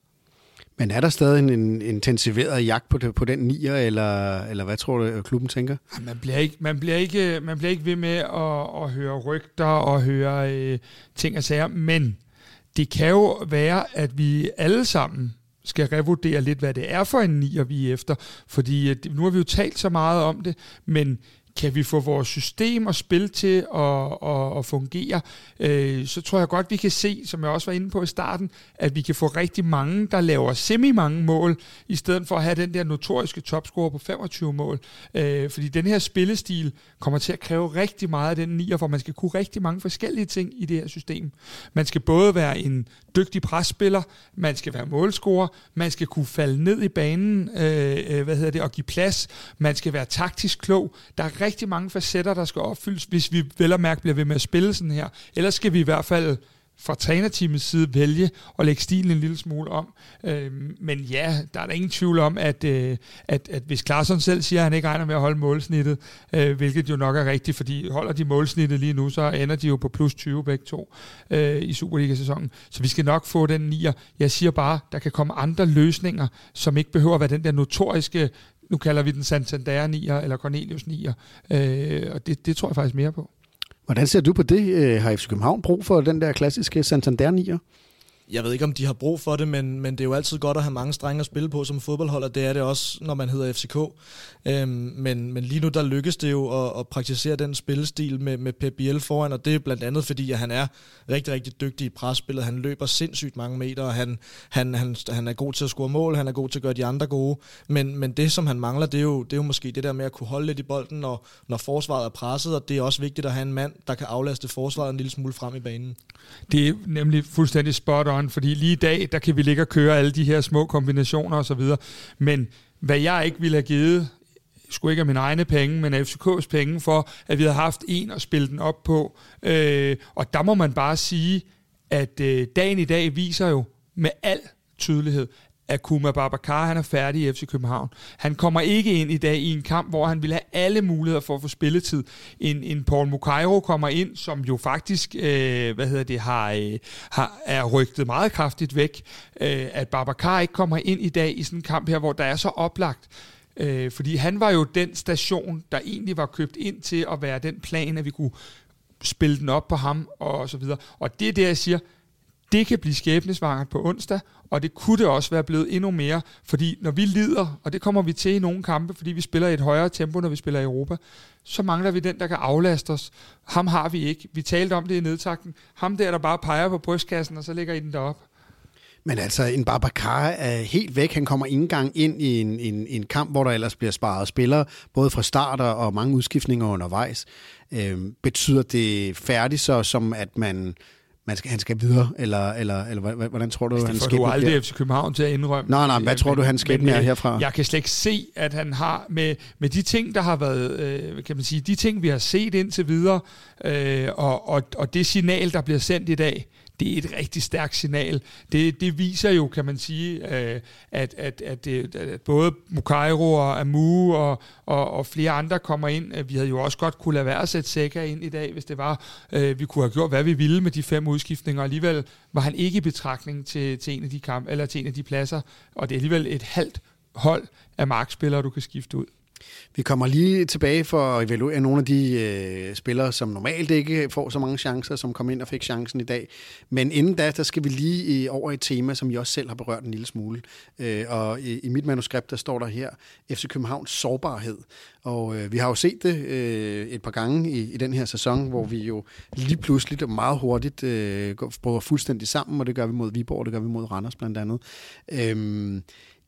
Speaker 1: Men er der stadig en, en intensiveret jagt på, det, på den nier, eller, eller hvad tror du, øh, klubben tænker?
Speaker 2: Man bliver ikke, man bliver ikke, øh, man bliver ikke ved med at, at høre rygter og høre øh, ting og sager, men det kan jo være, at vi alle sammen skal revurdere lidt, hvad det er for en nier, vi er efter. Fordi øh, nu har vi jo talt så meget om det, men kan vi få vores system og spil til at, at, at fungere, øh, så tror jeg godt, vi kan se, som jeg også var inde på i starten, at vi kan få rigtig mange, der laver semi-mange mål, i stedet for at have den der notoriske topscore på 25 mål. Øh, fordi den her spillestil kommer til at kræve rigtig meget af den nier, for man skal kunne rigtig mange forskellige ting i det her system. Man skal både være en dygtig presspiller, man skal være målscorer, man skal kunne falde ned i banen, øh, øh hvad hedder det, og give plads, man skal være taktisk klog. Der er rigtig mange facetter, der skal opfyldes, hvis vi vel og mærke bliver ved med at spille sådan her. Ellers skal vi i hvert fald fra trænerteamets side vælge at lægge stilen en lille smule om. Øh, men ja, der er der ingen tvivl om, at, øh, at, at hvis Klarsson selv siger, at han ikke regner med at holde målsnittet, øh, hvilket jo nok er rigtigt, fordi holder de målsnittet lige nu, så ender de jo på plus 20 begge to øh, i Superliga-sæsonen. Så vi skal nok få den nier. Jeg siger bare, der kan komme andre løsninger, som ikke behøver at være den der notoriske nu kalder vi den Santander 9'er, eller Cornelius 9'er, øh, og det, det tror jeg faktisk mere på.
Speaker 1: Hvordan ser du på det? Øh, har FC København brug for den der klassiske Santander 9'er?
Speaker 4: Jeg ved ikke, om de har brug for det, men, men det er jo altid godt at have mange strenge at spille på som fodboldhold, og det er det også, når man hedder FCK. Øhm, men, men lige nu, der lykkes det jo at, at praktisere den spillestil med, med Pep Biel foran, og det er blandt andet, fordi at han er rigtig, rigtig dygtig i presspillet. Han løber sindssygt mange meter, og han, han, han, han er god til at score mål, han er god til at gøre de andre gode. Men, men det, som han mangler, det er, jo, det er jo måske det der med at kunne holde lidt i bolden, når, når forsvaret er presset, og det er også vigtigt at have en mand, der kan aflaste forsvaret en lille smule frem i banen.
Speaker 2: Det er nemlig fuldstændig spot on, fordi lige i dag, der kan vi ligge og køre alle de her små kombinationer osv., men hvad jeg ikke ville have givet, skulle ikke af mine egne penge, men FCK's penge for, at vi havde haft en at spille den op på. Øh, og der må man bare sige, at øh, dagen i dag viser jo med al tydelighed, Akuma Babacar han er færdig i FC København. Han kommer ikke ind i dag i en kamp, hvor han vil have alle muligheder for at få spilletid. En, en Paul Mukairo kommer ind, som jo faktisk øh, hvad hedder det, har, øh, har, er rygtet meget kraftigt væk. Øh, at Babacar ikke kommer ind i dag i sådan en kamp her, hvor der er så oplagt. Øh, fordi han var jo den station, der egentlig var købt ind til at være den plan, at vi kunne spille den op på ham og så videre. Og det er det, jeg siger, det kan blive skæbnesvangert på onsdag, og det kunne det også være blevet endnu mere, fordi når vi lider, og det kommer vi til i nogle kampe, fordi vi spiller i et højere tempo, når vi spiller i Europa, så mangler vi den, der kan aflaste os. Ham har vi ikke. Vi talte om det i nedtakten. Ham der, der bare peger på brystkassen, og så lægger I den derop.
Speaker 1: Men altså, en Babacar er helt væk. Han kommer ikke engang ind i en, en, en kamp, hvor der ellers bliver sparet spillere, både fra starter og mange udskiftninger undervejs. Øhm, betyder det færdigt så, som at man man skal, han skal videre, eller, eller, eller hvordan tror du,
Speaker 2: altså,
Speaker 1: han
Speaker 2: skal du aldrig FC København til at indrømme.
Speaker 1: Nej, nej, hvad jeg, tror du, han skal er herfra?
Speaker 2: Jeg kan slet ikke se, at han har, med, med de ting, der har været, øh, kan man sige, de ting, vi har set indtil videre, øh, og, og, og det signal, der bliver sendt i dag, det er et rigtig stærkt signal. Det, det viser jo, kan man sige, øh, at, at, at, øh, at både Mukairo og Amu og, og, og flere andre kommer ind. Vi havde jo også godt kunne lade være at sætte Seca ind i dag, hvis det var. Øh, vi kunne have gjort, hvad vi ville med de fem udskiftninger. Alligevel var han ikke i betragtning til, til en af de kamp, eller til en af de pladser. Og det er alligevel et halvt hold af markspillere, du kan skifte ud.
Speaker 1: Vi kommer lige tilbage for at evaluere nogle af de øh, spillere, som normalt ikke får så mange chancer, som kom ind og fik chancen i dag. Men inden da, der skal vi lige øh, over et tema, som jeg også selv har berørt en lille smule. Øh, og i, i mit manuskript, der står der her, FC Københavns sårbarhed. Og øh, vi har jo set det øh, et par gange i, i den her sæson, hvor vi jo lige pludselig og meget hurtigt øh, bryder fuldstændig sammen, og det gør vi mod Viborg, og det gør vi mod Randers blandt andet. Øh,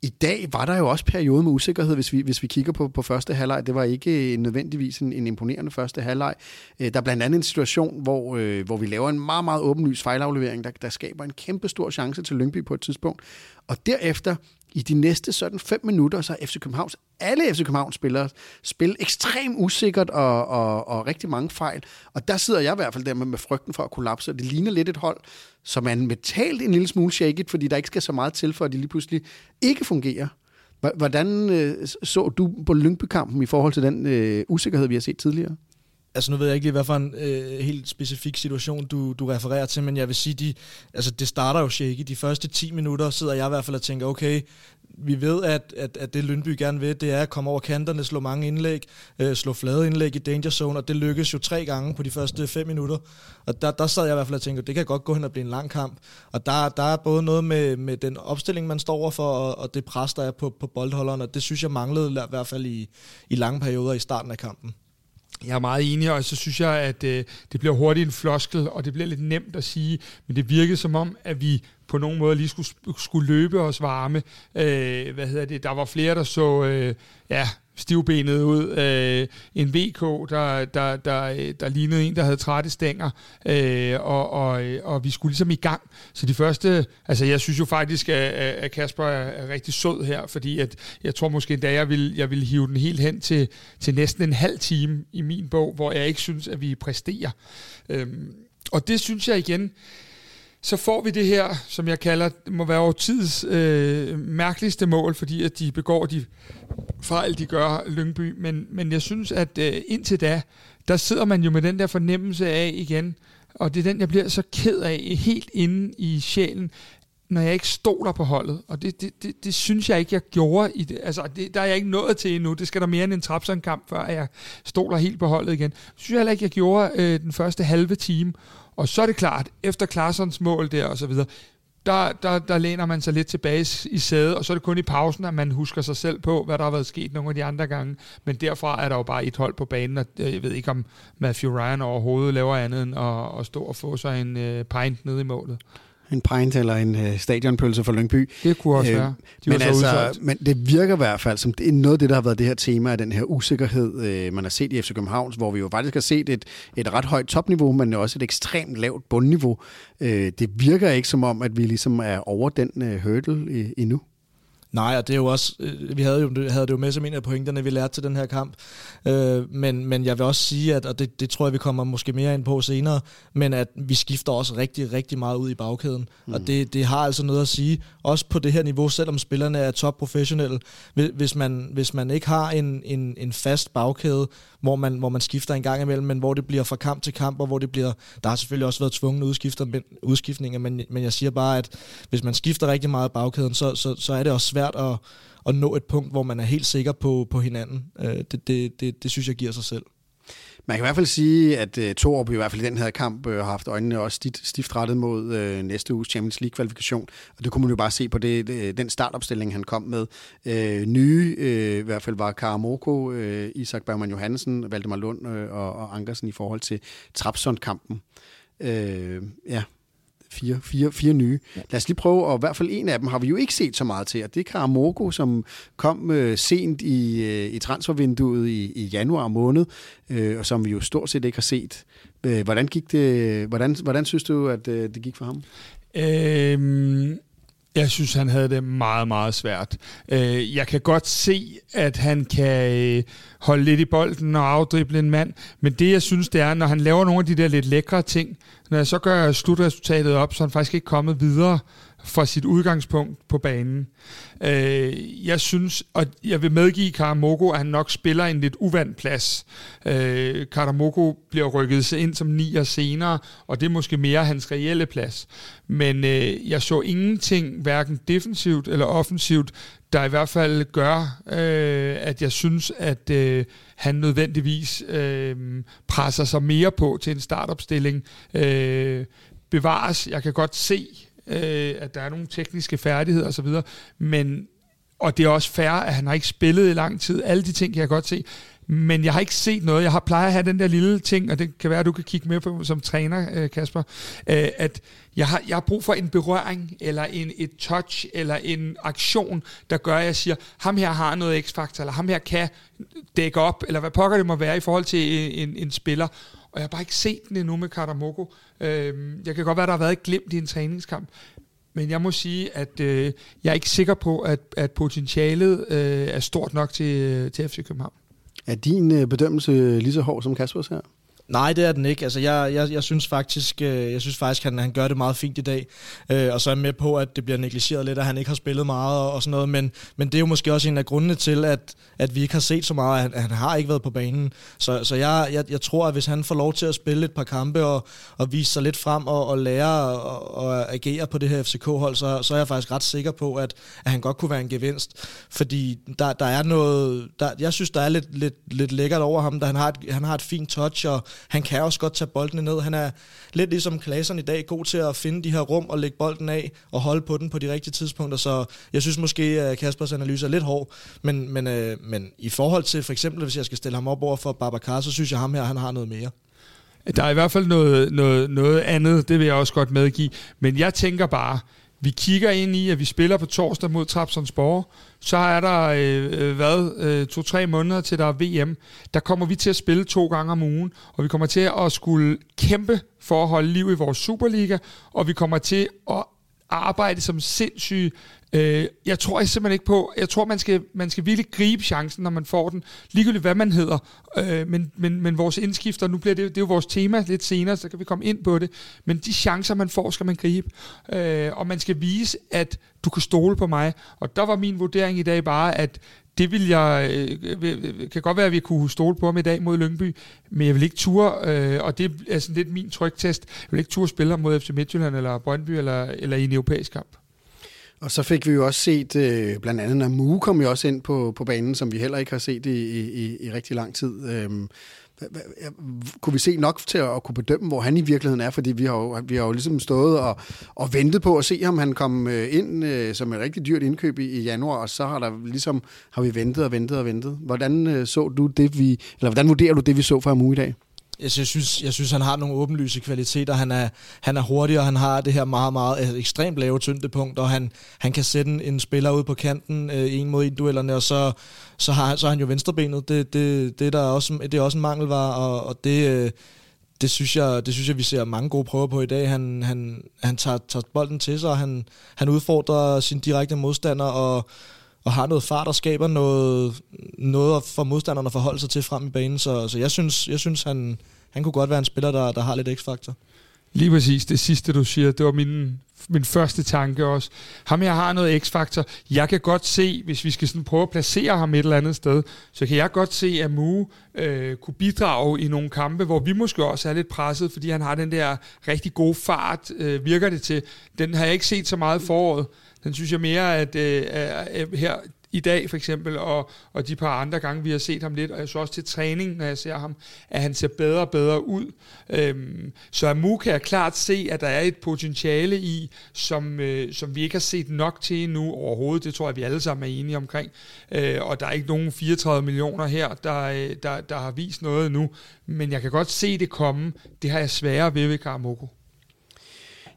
Speaker 1: i dag var der jo også periode med usikkerhed, hvis vi, hvis vi kigger på, på første halvleg. Det var ikke øh, nødvendigvis en, en imponerende første halvleg. Øh, der er blandt andet en situation, hvor, øh, hvor vi laver en meget, meget åbenlys fejlaflevering, der, der skaber en kæmpe stor chance til Lyngby på et tidspunkt. Og derefter i de næste sådan fem minutter, så er FC Københavns, alle FC Københavns spillere spil ekstremt usikkert og, og, og rigtig mange fejl. Og der sidder jeg i hvert fald der med, med frygten for at kollapse. Det ligner lidt et hold, som er mentalt en lille smule shaket, fordi der ikke skal så meget til, for at de lige pludselig ikke fungerer. Hvordan øh, så du på Lyngby-kampen i forhold til den øh, usikkerhed, vi har set tidligere?
Speaker 4: Altså nu ved jeg ikke lige, hvad for en øh, helt specifik situation, du, du refererer til, men jeg vil sige, de, altså, det starter jo shaky. De første 10 minutter sidder jeg i hvert fald og tænker, okay, vi ved, at, at, at det Lyndby gerne vil, det er at komme over kanterne, slå mange indlæg, øh, slå flade indlæg i danger zone, og det lykkes jo tre gange på de første fem minutter. Og der, der sad jeg i hvert fald og tænkte, det kan godt gå hen og blive en lang kamp. Og der, der er både noget med, med den opstilling, man står overfor, og, og det pres, der er på, på boldholderen, og det synes jeg manglede i hvert fald i, i lange perioder i starten af kampen.
Speaker 2: Jeg er meget enig, og så synes jeg, at øh, det bliver hurtigt en floskel, og det bliver lidt nemt at sige, men det virkede som om, at vi på nogen måde lige skulle, skulle løbe os varme. Øh, hvad hedder det? Der var flere, der så øh, ja, stivbenet ud. Øh, en VK, der, der, der, der lignede en, der havde trætte stænger, øh, og, og, og vi skulle ligesom i gang. Så de første, altså jeg synes jo faktisk, at, at Kasper er, er rigtig sød her, fordi at jeg tror måske endda, jeg vil, jeg vil hive den helt hen til, til næsten en halv time i min bog, hvor jeg ikke synes, at vi præsterer. Øh, og det synes jeg igen, så får vi det her, som jeg kalder, må være over tids øh, mærkeligste mål, fordi at de begår de fejl, de gør Lyngby. Men, men jeg synes, at øh, indtil da, der sidder man jo med den der fornemmelse af igen, og det er den, jeg bliver så ked af helt inde i sjælen, når jeg ikke stoler på holdet. Og det, det, det, det synes jeg ikke, jeg gjorde. I det. Altså, det, der er jeg ikke nået til endnu. Det skal der mere end en trapsandkamp, før jeg stoler helt på holdet igen. Det synes jeg heller ikke, jeg gjorde øh, den første halve time. Og så er det klart, efter Klarsons mål der og så videre, der, der, der læner man sig lidt tilbage i sædet, og så er det kun i pausen, at man husker sig selv på, hvad der har været sket nogle af de andre gange. Men derfra er der jo bare et hold på banen, og øh, jeg ved ikke, om Matthew Ryan overhovedet laver andet end at, at stå og få sig en øh, pint nede i målet
Speaker 1: en pint eller en øh, stadionpølse for Lyngby.
Speaker 2: Det kunne også øh, være.
Speaker 1: De men, altså, men det virker i hvert fald som det er noget af det, der har været det her tema af den her usikkerhed, øh, man har set i FC København, hvor vi jo faktisk har set et, et ret højt topniveau, men også et ekstremt lavt bundniveau. Øh, det virker ikke som om, at vi ligesom er over den øh, hurdle øh, endnu.
Speaker 4: Nej, og det er jo også, øh, vi havde, jo, havde det jo med som en af pointerne, vi lærte til den her kamp. Øh, men, men jeg vil også sige, at, og det, det tror jeg, vi kommer måske mere ind på senere, men at vi skifter også rigtig, rigtig meget ud i bagkæden. Mm. Og det, det har altså noget at sige, også på det her niveau, selvom spillerne er top professionelle. Hvis man, hvis man ikke har en, en, en fast bagkæde, hvor man, hvor man skifter en gang imellem, men hvor det bliver fra kamp til kamp, og hvor det bliver, der har selvfølgelig også været tvungne udskifter, men, udskiftninger, men, men jeg siger bare, at hvis man skifter rigtig meget bagkæden, så, så, så er det også svært at, at nå et punkt, hvor man er helt sikker på, på hinanden. Øh, det, det, det, det synes jeg giver sig selv.
Speaker 1: Man kan i hvert fald sige, at uh, Torup i hvert fald i den her kamp uh, har haft øjnene også stift, stift rettet mod uh, næste uges Champions League-kvalifikation. Og det kunne man jo bare se på det, det, den startopstilling, han kom med. Uh, nye, uh, i hvert fald var Karamoko, uh, Isak Bergman Johansen, Valdemar Lund uh, og, og Ankersen i forhold til Trapsund-kampen. Uh, ja, fire, fire, fire nye. Ja. Lad os lige prøve, og i hvert fald en af dem har vi jo ikke set så meget til, og det er Karamoko, som kom øh, sent i, øh, i transfervinduet i, i januar måned, øh, og som vi jo stort set ikke har set. Øh, hvordan gik det? Hvordan, hvordan synes du, at øh, det gik for ham?
Speaker 2: Øhm, jeg synes, han havde det meget, meget svært. Øh, jeg kan godt se, at han kan øh, holde lidt i bolden og afdrible en mand, men det, jeg synes, det er, når han laver nogle af de der lidt lækre ting, når jeg så gør slutresultatet op, så er han faktisk ikke kommet videre fra sit udgangspunkt på banen. Øh, jeg synes, og jeg vil medgive Karamoko, at han nok spiller en lidt uvandt plads. Øh, Karamoko bliver rykket ind som nier senere, og det er måske mere hans reelle plads. Men øh, jeg så ingenting, hverken defensivt eller offensivt, der i hvert fald gør, øh, at jeg synes, at øh, han nødvendigvis øh, presser sig mere på til en startopstilling. Øh, bevares, jeg kan godt se, øh, at der er nogle tekniske færdigheder osv., men og det er også fair, at han har ikke spillet i lang tid. Alle de ting kan jeg godt se. Men jeg har ikke set noget. Jeg har plejer at have den der lille ting, og det kan være, at du kan kigge med på som træner, øh, Kasper, øh, at jeg har, jeg har brug for en berøring, eller en, et touch, eller en aktion, der gør, at jeg siger, ham her har noget x-faktor, eller ham her kan dække op, eller hvad pokker det må være i forhold til en, en spiller. Og jeg har bare ikke set den endnu med Katamoko. Øh, jeg kan godt være, der har været et glimt i en træningskamp, men jeg må sige, at øh, jeg er ikke sikker på, at, at potentialet øh, er stort nok til, øh, til FC København.
Speaker 1: Er din øh, bedømmelse lige så hård som Kaspers her?
Speaker 4: Nej, det er den ikke. Altså, jeg, jeg, jeg synes faktisk, øh, jeg synes faktisk han, han gør det meget fint i dag. Øh, og så er jeg med på, at det bliver negligeret lidt, at han ikke har spillet meget og, og sådan noget. Men, men det er jo måske også en af grundene til, at, at vi ikke har set så meget. Han, han har ikke været på banen. Så, så jeg, jeg, jeg tror, at hvis han får lov til at spille et par kampe og, og vise sig lidt frem og, og lære og, og agere på det her FCK-hold, så, så er jeg faktisk ret sikker på, at, at han godt kunne være en gevinst. Fordi der, der er noget... Der, jeg synes, der er lidt, lidt, lidt lækkert over ham. da han, har et, han har et fint touch, og han kan også godt tage boldene ned. Han er lidt ligesom klasserne i dag, god til at finde de her rum og lægge bolden af og holde på den på de rigtige tidspunkter. Så jeg synes måske, at Kaspers analyse er lidt hård, men, men, øh, men i forhold til for eksempel, hvis jeg skal stille ham op over for Babacar, så synes jeg, ham her han har noget mere.
Speaker 2: Der er i hvert fald noget, noget, noget andet, det vil jeg også godt medgive. Men jeg tænker bare, vi kigger ind i, at vi spiller på torsdag mod Trabzonsborg. Så er der, øh, øh, hvad, øh, to-tre måneder til der er VM. Der kommer vi til at spille to gange om ugen, og vi kommer til at skulle kæmpe for at holde liv i vores Superliga, og vi kommer til at arbejde som sindssyge Øh, jeg tror simpelthen ikke på, jeg tror, man skal, man skal virkelig gribe chancen, når man får den, ligegyldigt hvad man hedder. Øh, men, men, men vores indskifter, nu bliver det, det er jo vores tema lidt senere, så kan vi komme ind på det. Men de chancer, man får, skal man gribe. Øh, og man skal vise, at du kan stole på mig. Og der var min vurdering i dag bare, at det vil jeg, øh, kan godt være, at vi kunne stole på ham i dag mod Lyngby, men jeg vil ikke ture, øh, og det er sådan lidt min trygtest, jeg vil ikke ture spille ham mod FC Midtjylland eller Brøndby eller, eller i en europæisk kamp.
Speaker 1: Og så fik vi jo også set, øh, blandt andet når Mu kom jo også ind på, på banen, som vi heller ikke har set i, i, i rigtig lang tid. Øhm, kunne vi se nok til at, at kunne bedømme, hvor han i virkeligheden er? Fordi vi har jo, vi har jo ligesom stået og, og ventet på at se ham. Han kom øh, ind øh, som et rigtig dyrt indkøb i, i januar, og så har, der ligesom, har vi ventet og ventet og ventet. Hvordan øh, så du det, vi, eller hvordan vurderer du det, vi så fra Mu i dag?
Speaker 4: Jeg synes, jeg synes, han har nogle åbenlyse kvaliteter. Han er, han er hurtig, og han har det her meget, meget altså, ekstremt lave tyngdepunkt, og han, han kan sætte en, en spiller ud på kanten øh, en mod en duellerne, og så, så, har, så har han jo venstrebenet. Det, det, det, der er også, det er også en mangelvar, og, og det, øh, det, synes jeg, det synes jeg, vi ser mange gode prøver på i dag. Han, han, han tager, tager bolden til sig, og han, han udfordrer sin direkte modstander, og og har noget fart og skaber noget, noget for modstanderne at forholde sig til frem i banen. Så, så jeg synes, jeg synes han, han kunne godt være en spiller, der, der har lidt x-faktor.
Speaker 2: Lige præcis, det sidste du siger, det var min, min første tanke også. Ham her har noget x-faktor. Jeg kan godt se, hvis vi skal sådan prøve at placere ham et eller andet sted, så kan jeg godt se, at Mu øh, kunne bidrage i nogle kampe, hvor vi måske også er lidt presset, fordi han har den der rigtig gode fart, øh, virker det til. Den har jeg ikke set så meget foråret. Den synes jeg mere, at øh, her i dag for eksempel, og, og de par andre gange, vi har set ham lidt, og jeg så også til træning, når jeg ser ham, at han ser bedre og bedre ud. Øhm, så Amu kan jeg klart se, at der er et potentiale i, som, øh, som vi ikke har set nok til endnu overhovedet. Det tror jeg, vi alle sammen er enige omkring. Øh, og der er ikke nogen 34 millioner her, der, øh, der, der har vist noget nu. Men jeg kan godt se det komme. Det har jeg sværere ved ved Karamoko.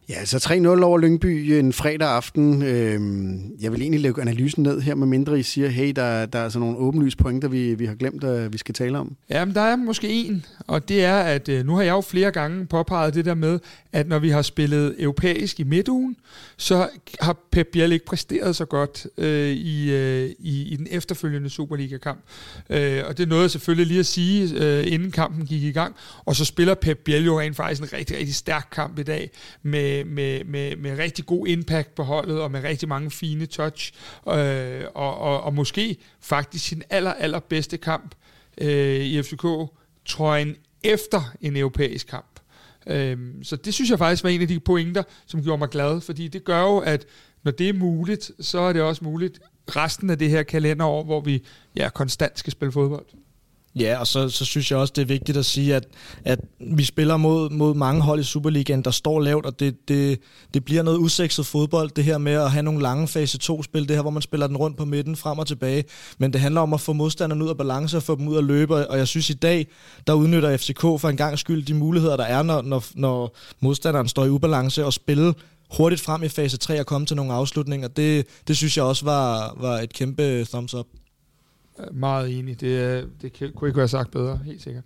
Speaker 1: Ja, altså, så 3-0 over Lyngby øh, en fredag aften. Øhm, jeg vil egentlig lægge analysen ned her, med mindre I siger, hey, der, der er sådan nogle åbenlyse pointer, vi, vi har glemt, at vi skal tale om.
Speaker 2: Jamen, der er måske en, og det er, at øh, nu har jeg jo flere gange påpeget det der med, at når vi har spillet europæisk i midtugen, så har Pep Biel ikke præsteret så godt øh, i, øh, i, i den efterfølgende Superliga-kamp. Øh, og det er noget selvfølgelig lige at sige, øh, inden kampen gik i gang. Og så spiller Pep Biel jo rent faktisk en rigtig, rigtig stærk kamp i dag, med, med, med, med rigtig god impact på holdet, og med rigtig mange fine touch, øh, og, og, og måske faktisk sin aller, aller bedste kamp øh, i FCK-trøjen efter en europæisk kamp. Øhm, så det synes jeg faktisk var en af de pointer, som gjorde mig glad, fordi det gør jo, at når det er muligt, så er det også muligt resten af det her kalenderår, hvor vi ja, konstant skal spille fodbold.
Speaker 4: Ja, og så, så synes jeg også, det er vigtigt at sige, at, at vi spiller mod, mod mange hold i Superligaen, der står lavt, og det, det, det bliver noget usekset fodbold, det her med at have nogle lange fase 2-spil, det her, hvor man spiller den rundt på midten, frem og tilbage. Men det handler om at få modstanderne ud af balance og få dem ud at løbe, og jeg synes i dag, der udnytter FCK for en gang skyld de muligheder, der er, når, når, når modstanderen står i ubalance og spille hurtigt frem i fase 3 og komme til nogle afslutninger. Det, det synes jeg også var, var et kæmpe thumbs up.
Speaker 2: Meget enig. Det, det kunne ikke være sagt bedre, helt sikkert.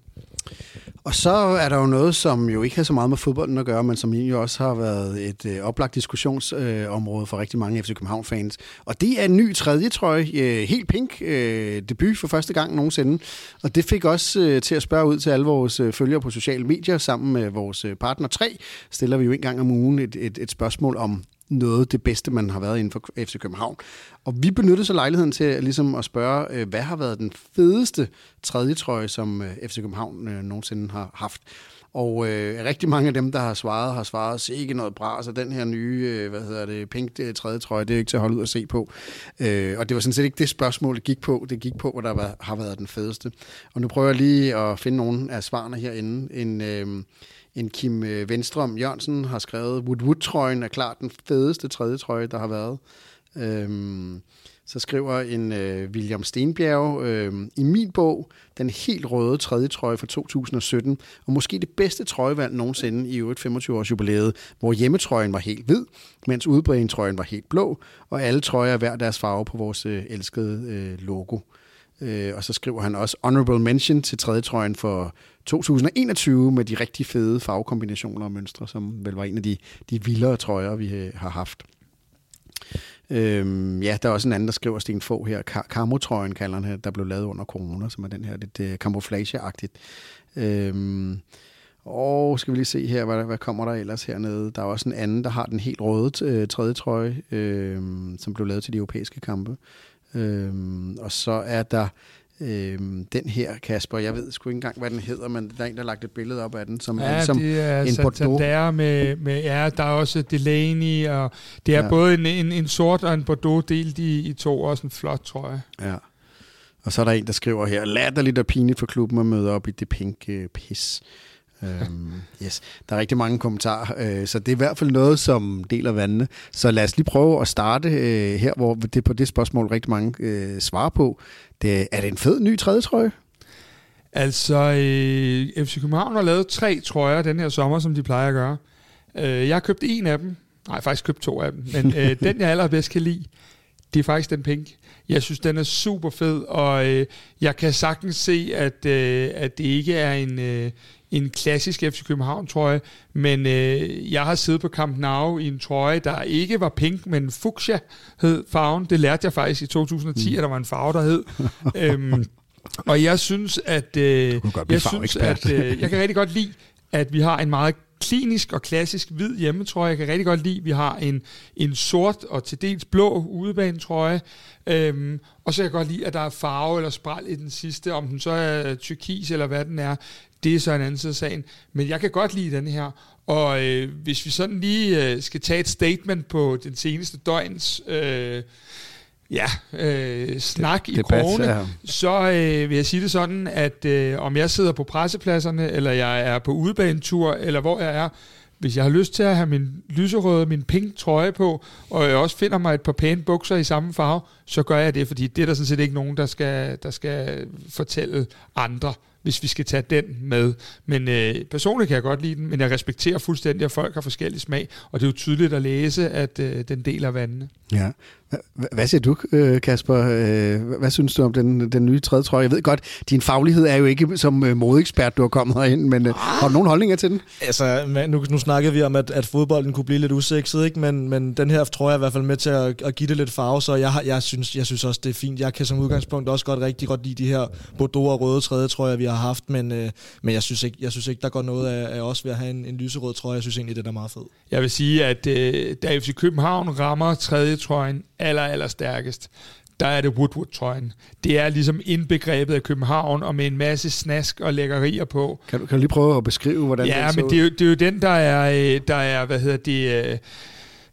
Speaker 1: Og så er der jo noget, som jo ikke har så meget med fodbolden at gøre, men som egentlig også har været et øh, oplagt diskussionsområde øh, for rigtig mange FC København-fans. Og det er en ny tredje trøje, øh, helt pink, øh, debut for første gang nogensinde. Og det fik også øh, til at spørge ud til alle vores øh, følgere på sociale medier. Sammen med vores øh, partner 3 stiller vi jo en gang om ugen et, et, et spørgsmål om noget det bedste, man har været inden for FC København. Og vi benyttede så lejligheden til ligesom at spørge, øh, hvad har været den fedeste tredje trøje, som øh, FC København øh, nogensinde har haft. Og øh, rigtig mange af dem, der har svaret, har svaret, se ikke noget bra, så den her nye, øh, hvad hedder det, pink det, tredje trøje, det er ikke til at holde ud og se på. Øh, og det var sådan set ikke det spørgsmål, det gik på. Det gik på, hvad der var, har været den fedeste. Og nu prøver jeg lige at finde nogle af svarene herinde. En, øh, en Kim øh, Venstrøm Jørgensen har skrevet, Wood Wood-trøjen er klart den fedeste tredje trøje, der har været. Øh, så skriver en øh, William Stenbjerg, øh, i min bog, den helt røde tredje trøje fra 2017, og måske det bedste trøjevalg nogensinde i øvrigt 25 års jubilæet, hvor hjemmetrøjen var helt hvid, mens udbringtrøjen var helt blå, og alle trøjer er hver deres farve på vores øh, elskede øh, logo. Øh, og så skriver han også honorable mention til tredje trøjen for 2021 med de rigtig fede farvekombinationer og mønstre, som vel var en af de, de vildere trøjer, vi øh, har haft. Øhm, ja, der er også en anden, der skriver Sten få her. Karmotrøjen kalder han her, der blev lavet under corona, som er den her lidt uh, camouflage-agtigt. Øhm, og skal vi lige se her, hvad, hvad kommer der ellers hernede? Der er også en anden, der har den helt røde øh, tredje trøje, øh, som blev lavet til de europæiske kampe. Øh, og så er der Øhm, den her, Kasper, jeg ved sgu ikke engang, hvad den hedder, men der er en, der har lagt et billede op af den, som
Speaker 2: ja,
Speaker 1: er ligesom
Speaker 2: det er
Speaker 1: en
Speaker 2: Bordeaux. med, med, ja, der er også Delaney, og det er ja. både en, en, en sort og en Bordeaux delt i, i to, også en flot, tror jeg.
Speaker 1: Ja. Og så er der en, der skriver her, latterligt og pinligt for klubben at møde op i det pink uh, pis. Øhm, yes. Der er rigtig mange kommentarer, øh, så det er i hvert fald noget, som deler vandene. Så lad os lige prøve at starte øh, her, hvor det på det spørgsmål rigtig mange øh, svarer på. Det, er det en fed ny tredje trøje?
Speaker 2: Altså, øh, FC København har lavet tre trøjer den her sommer, som de plejer at gøre. Øh, jeg har købt en af dem. Nej, faktisk købt to af dem. Men øh, den, jeg allerbedst kan lide, det er faktisk den pink. Jeg synes, den er super fed, og øh, jeg kan sagtens se, at, øh, at det ikke er en, øh, en klassisk FC København trøje, men øh, jeg har siddet på Camp Nou i en trøje, der ikke var pink, men fuchsia hed farven. Det lærte jeg faktisk i 2010, mm. at der var en farve, der hed. øhm, og jeg synes, at, øh, jeg, synes, at øh, jeg kan rigtig godt lide, at vi har en meget klinisk og klassisk hvid hjemmetrøje. Jeg kan rigtig godt lide, at vi har en, en sort og til dels blå udebanetrøje. Øhm, og så kan jeg godt lide, at der er farve eller spral i den sidste, om den så er tyrkis eller hvad den er. Det er så en anden side af sagen. Men jeg kan godt lide den her. Og øh, hvis vi sådan lige øh, skal tage et statement på den seneste døgns... Øh, ja, øh, snak det, i krone, ja. så øh, vil jeg sige det sådan, at øh, om jeg sidder på pressepladserne, eller jeg er på udebanetur, eller hvor jeg er, hvis jeg har lyst til at have min lyserøde, min pink trøje på, og jeg også finder mig et par pæne bukser i samme farve, så gør jeg det, fordi det er der sådan set ikke nogen, der skal, der skal fortælle andre hvis vi skal tage den med. Men øh, personligt kan jeg godt lide den, men jeg respekterer fuldstændig, at folk har forskellig smag, og det er jo tydeligt at læse, at øh, den deler vandene.
Speaker 1: Ja. Hvad siger du, øh, Kasper? Øh, hvad synes du om den, den nye tredje trøje? Jeg ved godt, din faglighed er jo ikke som øh, modekspert, du har kommet herind, men ah. har du nogle holdninger til den?
Speaker 4: Altså, nu, nu snakkede vi om, at, at fodbolden kunne blive lidt usekset, ikke? Men, men den her tror jeg er i hvert fald med til at, at give det lidt farve, så jeg, jeg, synes, jeg synes også, det er fint. Jeg kan som udgangspunkt også godt rigtig godt lide de her Bordeaux og røde tredje trøjer, vi har haft, men, øh, men jeg, synes ikke, jeg synes ikke, der går noget af, af os ved at have en, en lyserød trøje. Jeg synes egentlig, det er meget fed.
Speaker 2: Jeg vil sige, at øh, da FC København rammer tredje trøjen aller, aller stærkest, der er det Woodwood-trøjen. Det er ligesom indbegrebet af København, og med en masse snask og lækkerier på.
Speaker 1: Kan du, kan du lige prøve at beskrive, hvordan
Speaker 2: ja, det Ja, men det er, jo, det er jo den, der er, øh, der er hvad hedder det... Øh,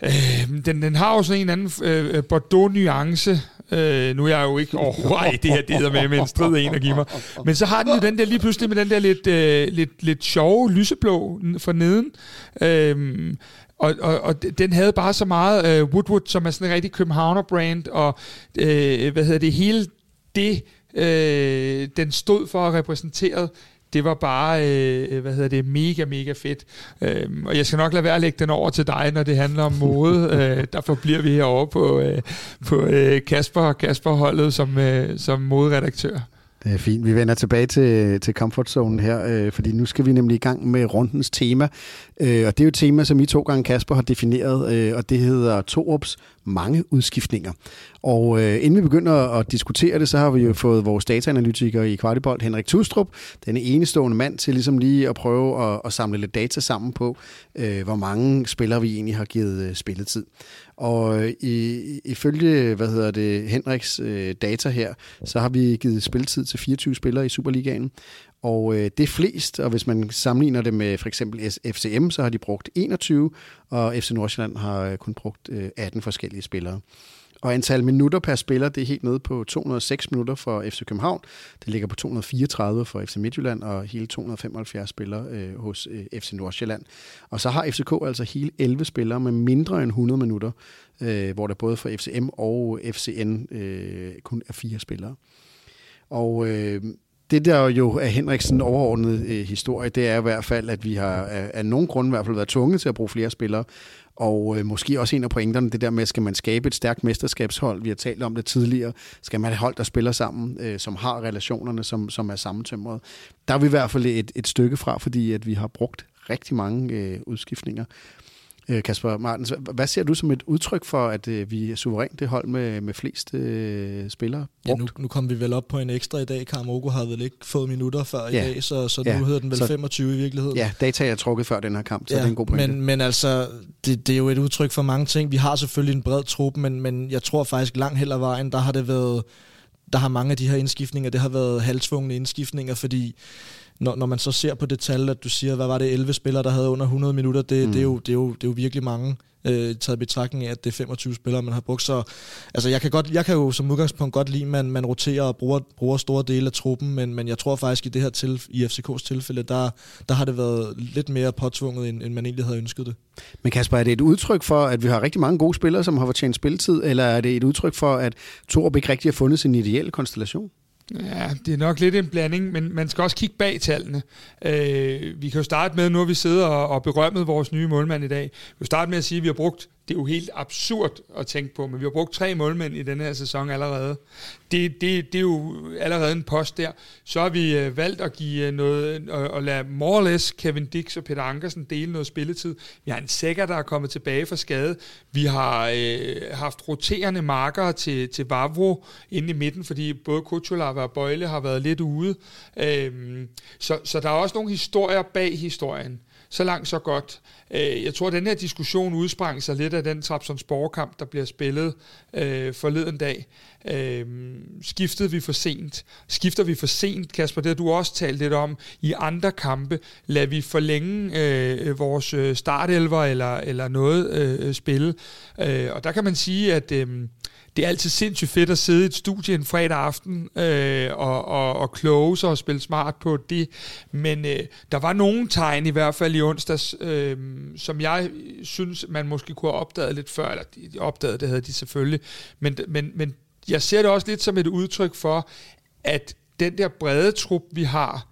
Speaker 2: øh, den, den har jo sådan en anden øh, Bordeaux-nuance. Øh, nu er jeg jo ikke overhovedet det her, det med, med en strid en at give mig. Men så har den jo den der lige pludselig med den der lidt, øh, lidt, lidt sjove lyseblå for neden. Øh, og, og, og den havde bare så meget øh, Woodwood, som er sådan en rigtig Københavner-brand, og øh, hvad hedder det, hele det, øh, den stod for at repræsentere, det var bare, øh, hvad hedder det, mega, mega fedt. Øh, og jeg skal nok lade være at lægge den over til dig, når det handler om mode. øh, derfor bliver vi herovre på, øh, på øh, Kasper, Kasper-holdet som, øh, som moderedaktør.
Speaker 1: Det er fint. Vi vender tilbage til, til comfortzonen her, øh, fordi nu skal vi nemlig i gang med rundens tema. Øh, og det er jo et tema, som I to gange Kasper har defineret, øh, og det hedder Torups mange udskiftninger. Og øh, inden vi begynder at diskutere det, så har vi jo fået vores dataanalytiker i Kvartibold, Henrik Tustrup, den enestående mand til ligesom lige at prøve at, at samle lidt data sammen på, øh, hvor mange spillere vi egentlig har givet øh, spilletid. Og øh, i, ifølge, hvad hedder det, Henriks øh, data her, så har vi givet spilletid til 24 spillere i Superligaen. Og øh, det er flest, og hvis man sammenligner det med for eksempel FCM, så har de brugt 21, og FC Nordsjælland har øh, kun brugt øh, 18 forskellige spillere. Og antal minutter per spiller, det er helt nede på 206 minutter for FC København. Det ligger på 234 for FC Midtjylland og hele 275 spillere øh, hos øh, FC Nordsjælland. Og så har FCK altså hele 11 spillere med mindre end 100 minutter, øh, hvor der både for FCM og FCN øh, kun er fire spillere. Og øh, det der jo er Henriksen overordnet øh, historie, det er i hvert fald, at vi har af, af nogen grund i hvert fald været tvunget til at bruge flere spillere. Og øh, måske også en af pointerne, det der med, skal man skabe et stærkt mesterskabshold, vi har talt om det tidligere, skal man have hold, der spiller sammen, øh, som har relationerne, som, som er sammentømret. Der er vi i hvert fald et, et stykke fra, fordi at vi har brugt rigtig mange øh, udskiftninger. Øh, Kasper Martens, hvad ser du som et udtryk for, at øh, vi er suverænt det hold med, med flest øh, spillere?
Speaker 4: Brugt? Ja, nu, nu kom vi vel op på en ekstra i dag. Karamogo har vel ikke fået minutter før ja. i dag, så, så ja. nu hedder den vel så, 25 i virkeligheden.
Speaker 1: Ja, data er trukket før den her kamp, så ja, det er en god pointe.
Speaker 4: Men, men altså, det, det er jo et udtryk for mange ting. Vi har selvfølgelig en bred truppe, men, men jeg tror faktisk langt hen ad vejen, der har det været der har mange af de her indskiftninger, det har været halvtvungne indskiftninger, fordi når, når man så ser på det tal, at du siger, hvad var det, 11 spillere, der havde under 100 minutter, det, mm. det, er, jo, det, er, jo, det er jo virkelig mange øh, taget betragtning af, at det er 25 spillere, man har brugt. Så altså, jeg, kan godt, jeg kan jo som udgangspunkt godt lide, at man, man roterer og bruger, bruger store dele af truppen, men, men jeg tror faktisk i det her til, i FCK's tilfælde, der, der har det været lidt mere påtvunget, end, end man egentlig havde ønsket det.
Speaker 1: Men Kasper, er det et udtryk for, at vi har rigtig mange gode spillere, som har fortjent spilletid, eller er det et udtryk for, at Torup ikke rigtig har fundet sin ideelle konstellation?
Speaker 2: Ja, det er nok lidt en blanding, men man skal også kigge bag tallene. Øh, vi kan jo starte med, nu har vi siddet og, og berømmet vores nye målmand i dag. Vi kan starte med at sige, at vi har brugt det er jo helt absurd at tænke på, men vi har brugt tre målmænd i denne her sæson allerede. Det, det, det er jo allerede en post der. Så har vi øh, valgt at give øh, noget, øh, og, og lade more or less Kevin Dix og Peter Ankersen dele noget spilletid. Vi har en sækker, der er kommet tilbage fra skade. Vi har øh, haft roterende marker til, til Vavro inde i midten, fordi både Kutulava og Bøjle har været lidt ude. Øh, så, så der er også nogle historier bag historien. Så langt, så godt. Øh, jeg tror, at den her diskussion udsprang sig lidt af den Trabzonspor-kamp, der bliver spillet øh, forleden dag. Øh, skiftede vi for sent? Skifter vi for sent, Kasper? Det har du også talt lidt om. I andre kampe lader vi forlænge øh, vores øh, startelver eller, eller noget øh, spille. Øh, og der kan man sige, at... Øh, det er altid sindssygt fedt at sidde i et studie en fredag aften øh, og, og, og kloge sig og spille smart på det. Men øh, der var nogle tegn i hvert fald i onsdags, øh, som jeg synes, man måske kunne have opdaget lidt før, eller de opdagede det havde de selvfølgelig. Men, men, men jeg ser det også lidt som et udtryk for, at den der brede trup, vi har,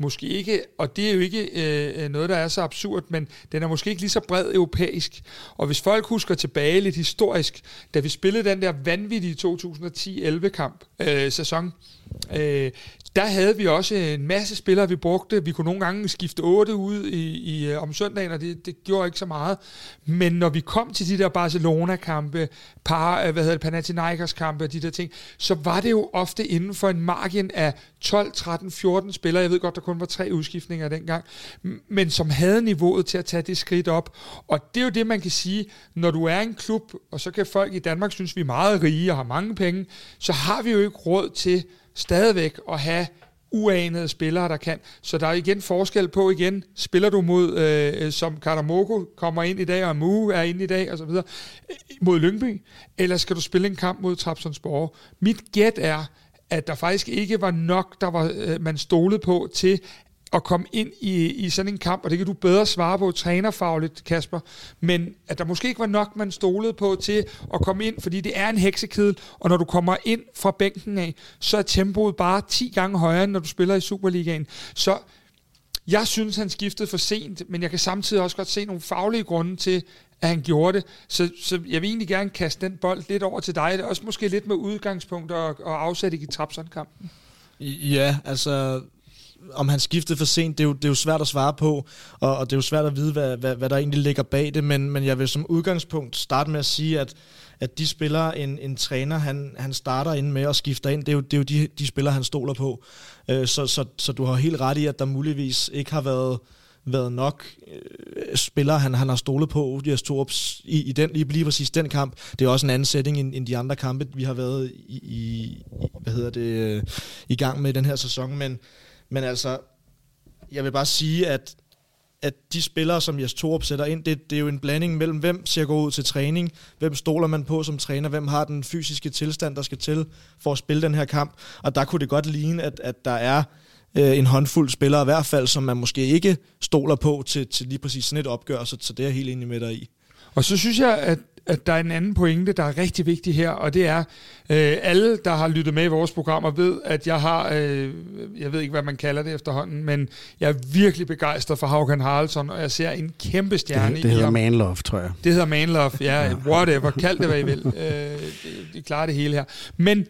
Speaker 2: måske ikke, og det er jo ikke øh, noget, der er så absurd, men den er måske ikke lige så bred europæisk. Og hvis folk husker tilbage lidt historisk, da vi spillede den der vanvittige 2010-11 kamp, øh, sæson, øh, der havde vi også en masse spillere, vi brugte. Vi kunne nogle gange skifte otte ud i, i, øh, om søndagen, og det, det gjorde ikke så meget. Men når vi kom til de der Barcelona-kampe, par, øh, hvad hedder det, Panathinaikos-kampe og de der ting, så var det jo ofte inden for en margin af 12, 13, 14 spillere. Jeg ved godt, der kun var tre udskiftninger dengang, men som havde niveauet til at tage det skridt op. Og det er jo det, man kan sige, når du er en klub, og så kan folk i Danmark synes, vi er meget rige og har mange penge, så har vi jo ikke råd til stadigvæk at have uanede spillere, der kan. Så der er igen forskel på igen, spiller du mod, øh, som Karamoko kommer ind i dag, og Mu er ind i dag, og så videre, øh, mod Lyngby, eller skal du spille en kamp mod Trabzonsborg? Mit gæt er, at der faktisk ikke var nok, der var øh, man stolede på til, at komme ind i, i sådan en kamp, og det kan du bedre svare på trænerfagligt, Kasper, men at der måske ikke var nok, man stolede på til at komme ind, fordi det er en heksekedel, og når du kommer ind fra bænken af, så er tempoet bare 10 gange højere, end når du spiller i Superligaen. Så jeg synes, han skiftede for sent, men jeg kan samtidig også godt se nogle faglige grunde til, at han gjorde det. Så, så jeg vil egentlig gerne kaste den bold lidt over til dig, også måske lidt med udgangspunkt og, og afsætte i Trapson-kampen.
Speaker 4: Ja, altså om han skiftede for sent, det er, jo, det er jo svært at svare på, og, og det er jo svært at vide, hvad, hvad, hvad der egentlig ligger bag det, men, men jeg vil som udgangspunkt starte med at sige, at, at de spillere, en, en træner, han, han starter ind med og skifter ind, det er jo, det er jo de, de spillere, han stoler på. Øh, så, så, så du har helt ret i, at der muligvis ikke har været været nok øh, spillere, han, han har stolet på, Odias Torps, i, i den, lige, lige præcis den kamp. Det er også en anden setting end, end de andre kampe, vi har været i, i hvad hedder det, øh, i gang med den her sæson, men Men altså, jeg vil bare sige, at at de spillere, som Jes Torup sætter ind, det, det er jo en blanding mellem, hvem ser gå ud til træning, hvem stoler man på som træner, hvem har den fysiske tilstand, der skal til for at spille den her kamp. Og der kunne det godt ligne, at, at der er øh, en håndfuld spillere i hvert fald, som man måske ikke stoler på til, til lige præcis sådan et opgør, så, så det er jeg helt enig med dig i.
Speaker 2: Og så synes jeg, at at der er en anden pointe, der er rigtig vigtig her, og det er, øh, alle, der har lyttet med i vores programmer, ved, at jeg har, øh, jeg ved ikke, hvad man kalder det efterhånden, men jeg er virkelig begejstret for Haugen Haraldsson, og jeg ser en kæmpe stjerne
Speaker 1: det, det hedder Manlove, tror jeg.
Speaker 2: Det hedder Manlove, ja, whatever, kald det, hvad I vil. Øh, de, de klarer det hele her. Men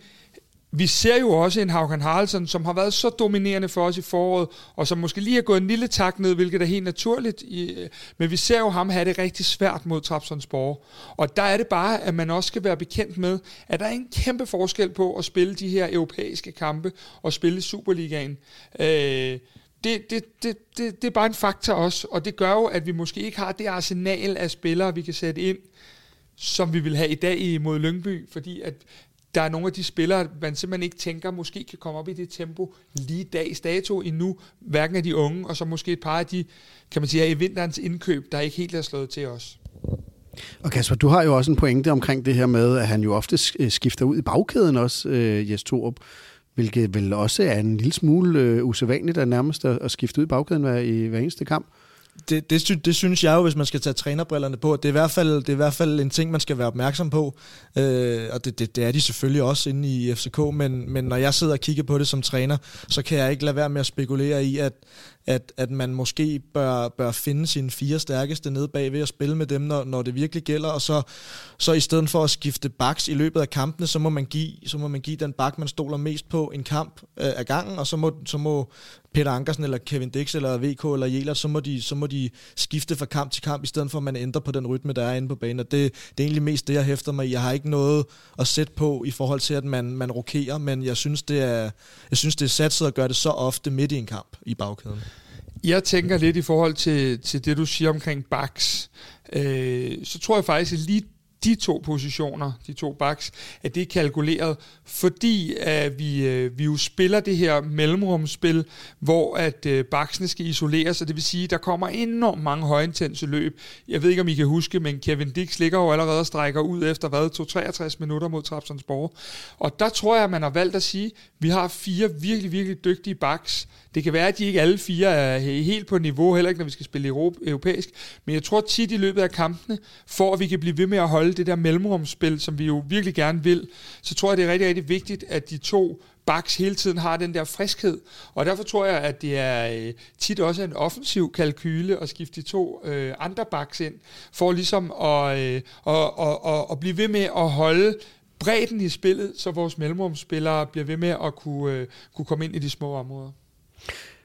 Speaker 2: vi ser jo også en Haugen Haraldsson, som har været så dominerende for os i foråret, og som måske lige har gået en lille tak ned, hvilket er helt naturligt. Øh, men vi ser jo ham have det rigtig svært mod Trabzonsborg. Og der er det bare, at man også skal være bekendt med, at der er en kæmpe forskel på at spille de her europæiske kampe og spille Superligaen. Øh, det, det, det, det, det er bare en faktor også, og det gør jo, at vi måske ikke har det arsenal af spillere, vi kan sætte ind, som vi vil have i dag imod Lyngby, fordi at der er nogle af de spillere, man simpelthen ikke tænker, måske kan komme op i det tempo lige dags dato endnu, hverken af de unge, og så måske et par af de, kan man sige, i vinterens indkøb, der ikke helt er slået til os.
Speaker 1: Og Kasper, du har jo også en pointe omkring det her med, at han jo ofte øh, skifter ud i bagkæden også, øh, Jes Torup, hvilket vel også er en lille smule øh, usædvanligt at nærmest at, at skifte ud i bagkæden hver, i hver eneste kamp
Speaker 4: det, det, det synes jeg jo, hvis man skal tage trænerbrillerne på, det er i hvert fald, det er i hvert fald en ting, man skal være opmærksom på. Øh, og det, det, det er de selvfølgelig også inde i FCK, men, men når jeg sidder og kigger på det som træner, så kan jeg ikke lade være med at spekulere i, at, at, at man måske bør, bør finde sine fire stærkeste nede bagved og spille med dem, når, når det virkelig gælder, og så, så i stedet for at skifte baks i løbet af kampene, så må man give, så må man give den bak, man stoler mest på en kamp øh, af gangen, og så må, så må Peter Ankersen eller Kevin Dix eller VK eller Jela, så må, de, så må de skifte fra kamp til kamp, i stedet for at man ændrer på den rytme, der er inde på banen. Og det, det er egentlig mest det, jeg hæfter mig i. Jeg har ikke noget at sætte på i forhold til, at man, man rokerer, men jeg synes, det er, jeg synes, det er satset at gøre det så ofte midt i en kamp i bagkæden.
Speaker 2: Jeg tænker lidt i forhold til, til det, du siger omkring backs. Øh, så tror jeg faktisk, at lige de to positioner, de to backs, at det er kalkuleret, fordi at vi, øh, vi jo spiller det her mellemrumspil, hvor at øh, baksene skal isoleres, og det vil sige, at der kommer enormt mange højintense løb. Jeg ved ikke, om I kan huske, men Kevin Dix ligger jo allerede og strækker ud efter, hvad, 63 minutter mod Trapsonsborg. Og der tror jeg, at man har valgt at sige, at vi har fire virkelig, virkelig dygtige backs. Det kan være, at de ikke alle fire er helt på niveau, heller ikke når vi skal spille europæisk, men jeg tror tit i løbet af kampene, for at vi kan blive ved med at holde det der mellemrumsspil, som vi jo virkelig gerne vil, så tror jeg, det er rigtig, rigtig vigtigt, at de to backs hele tiden har den der friskhed. Og derfor tror jeg, at det er øh, tit også en offensiv kalkyle at skifte de to øh, andre backs ind, for ligesom at, øh, og, og, og, og blive ved med at holde bredden i spillet, så vores mellemrumsspillere bliver ved med at kunne, øh, kunne komme ind i de små områder.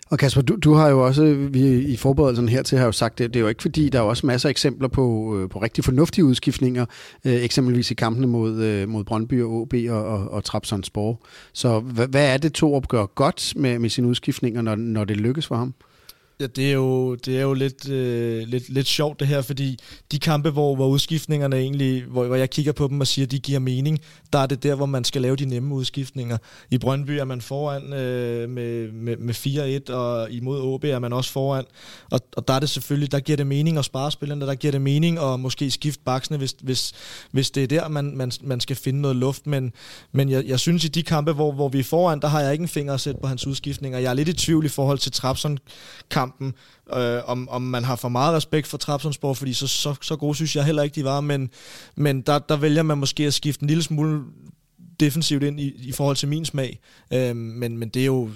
Speaker 1: Og Kasper, du, du har jo også vi, i forberedelsen hertil har jo sagt, det, det er jo ikke fordi, der er også masser af eksempler på, øh, på rigtig fornuftige udskiftninger, øh, eksempelvis i kampene mod, øh, mod Brøndby og OB og, og, og Trabzonspor. Så hvad, hvad er det, to gør godt med, med sine udskiftninger, når, når det lykkes for ham?
Speaker 4: Ja, det er jo, det er jo lidt, øh, lidt, lidt sjovt det her, fordi de kampe, hvor, hvor udskiftningerne egentlig, hvor, hvor jeg kigger på dem og siger, at de giver mening, der er det der, hvor man skal lave de nemme udskiftninger. I Brøndby er man foran øh, med, med, med 4-1, og imod OB er man også foran. Og, og der er det selvfølgelig, der giver det mening at spare spillerne, der giver det mening at måske skifte baksene, hvis, hvis, hvis det er der, man, man, man skal finde noget luft. Men, men jeg, jeg synes, i de kampe, hvor, hvor vi er foran, der har jeg ikke en finger at sætte på hans udskiftninger. Jeg er lidt i tvivl i forhold til Trapson kampen, øh, om, om man har for meget respekt for Trabzonsborg, fordi så, så, så gode synes jeg heller ikke, de var, men, men der, der vælger man måske at skifte en lille smule defensivt ind i, i forhold til min smag, øh, men, men det er jo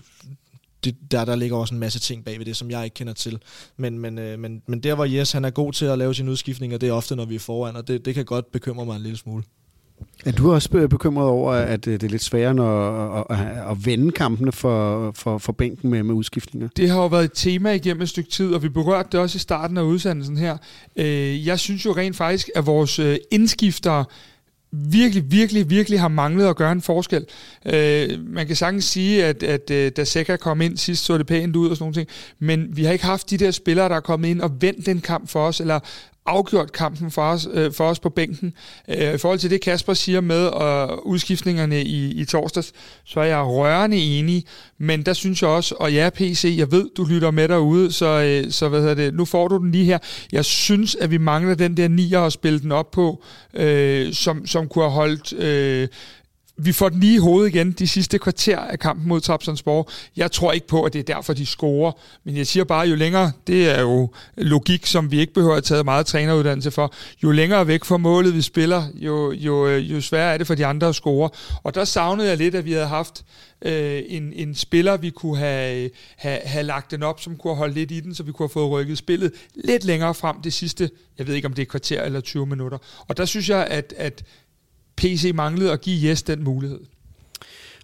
Speaker 4: det, der, der ligger også en masse ting bag ved det, som jeg ikke kender til. Men, men, øh, men, men der hvor Jes han er god til at lave sine udskiftninger, det er ofte, når vi er foran, og det, det kan godt bekymre mig en lille smule.
Speaker 1: Er du også øh, bekymret over, at øh, det er lidt sværere at, at, at vende kampene for, for, for bænken med, med udskiftninger?
Speaker 2: Det har jo været et tema igennem et stykke tid, og vi berørte det også i starten af udsendelsen her. Øh, jeg synes jo rent faktisk, at vores indskiftere virkelig, virkelig, virkelig har manglet at gøre en forskel. Øh, man kan sagtens sige, at, at, at da Seca kom ind sidst, så det pænt ud og sådan noget, men vi har ikke haft de der spillere, der er kommet ind og vendt den kamp for os, eller afgjort kampen for os, øh, for os på bænken. Øh, I forhold til det, Kasper siger med øh, udskiftningerne i, i torsdags, så er jeg rørende enig, men der synes jeg også, og ja, PC, jeg ved, du lytter med derude, så, øh, så hvad hedder det, nu får du den lige her. Jeg synes, at vi mangler den der nier at spille den op på, øh, som, som kunne have holdt... Øh, vi får den lige i hovedet igen de sidste kvarter af kampen mod Trabzonspor. Jeg tror ikke på, at det er derfor, de scorer. Men jeg siger bare, jo længere, det er jo logik, som vi ikke behøver at tage meget træneruddannelse for, jo længere væk fra målet vi spiller, jo, jo, øh, jo sværere er det for de andre at score. Og der savnede jeg lidt, at vi havde haft øh, en, en spiller, vi kunne have, øh, have, have lagt den op, som kunne have holdt lidt i den, så vi kunne have fået rykket spillet lidt længere frem det sidste, jeg ved ikke om det er kvarter eller 20 minutter. Og der synes jeg, at, at PC manglede at give Jes den mulighed.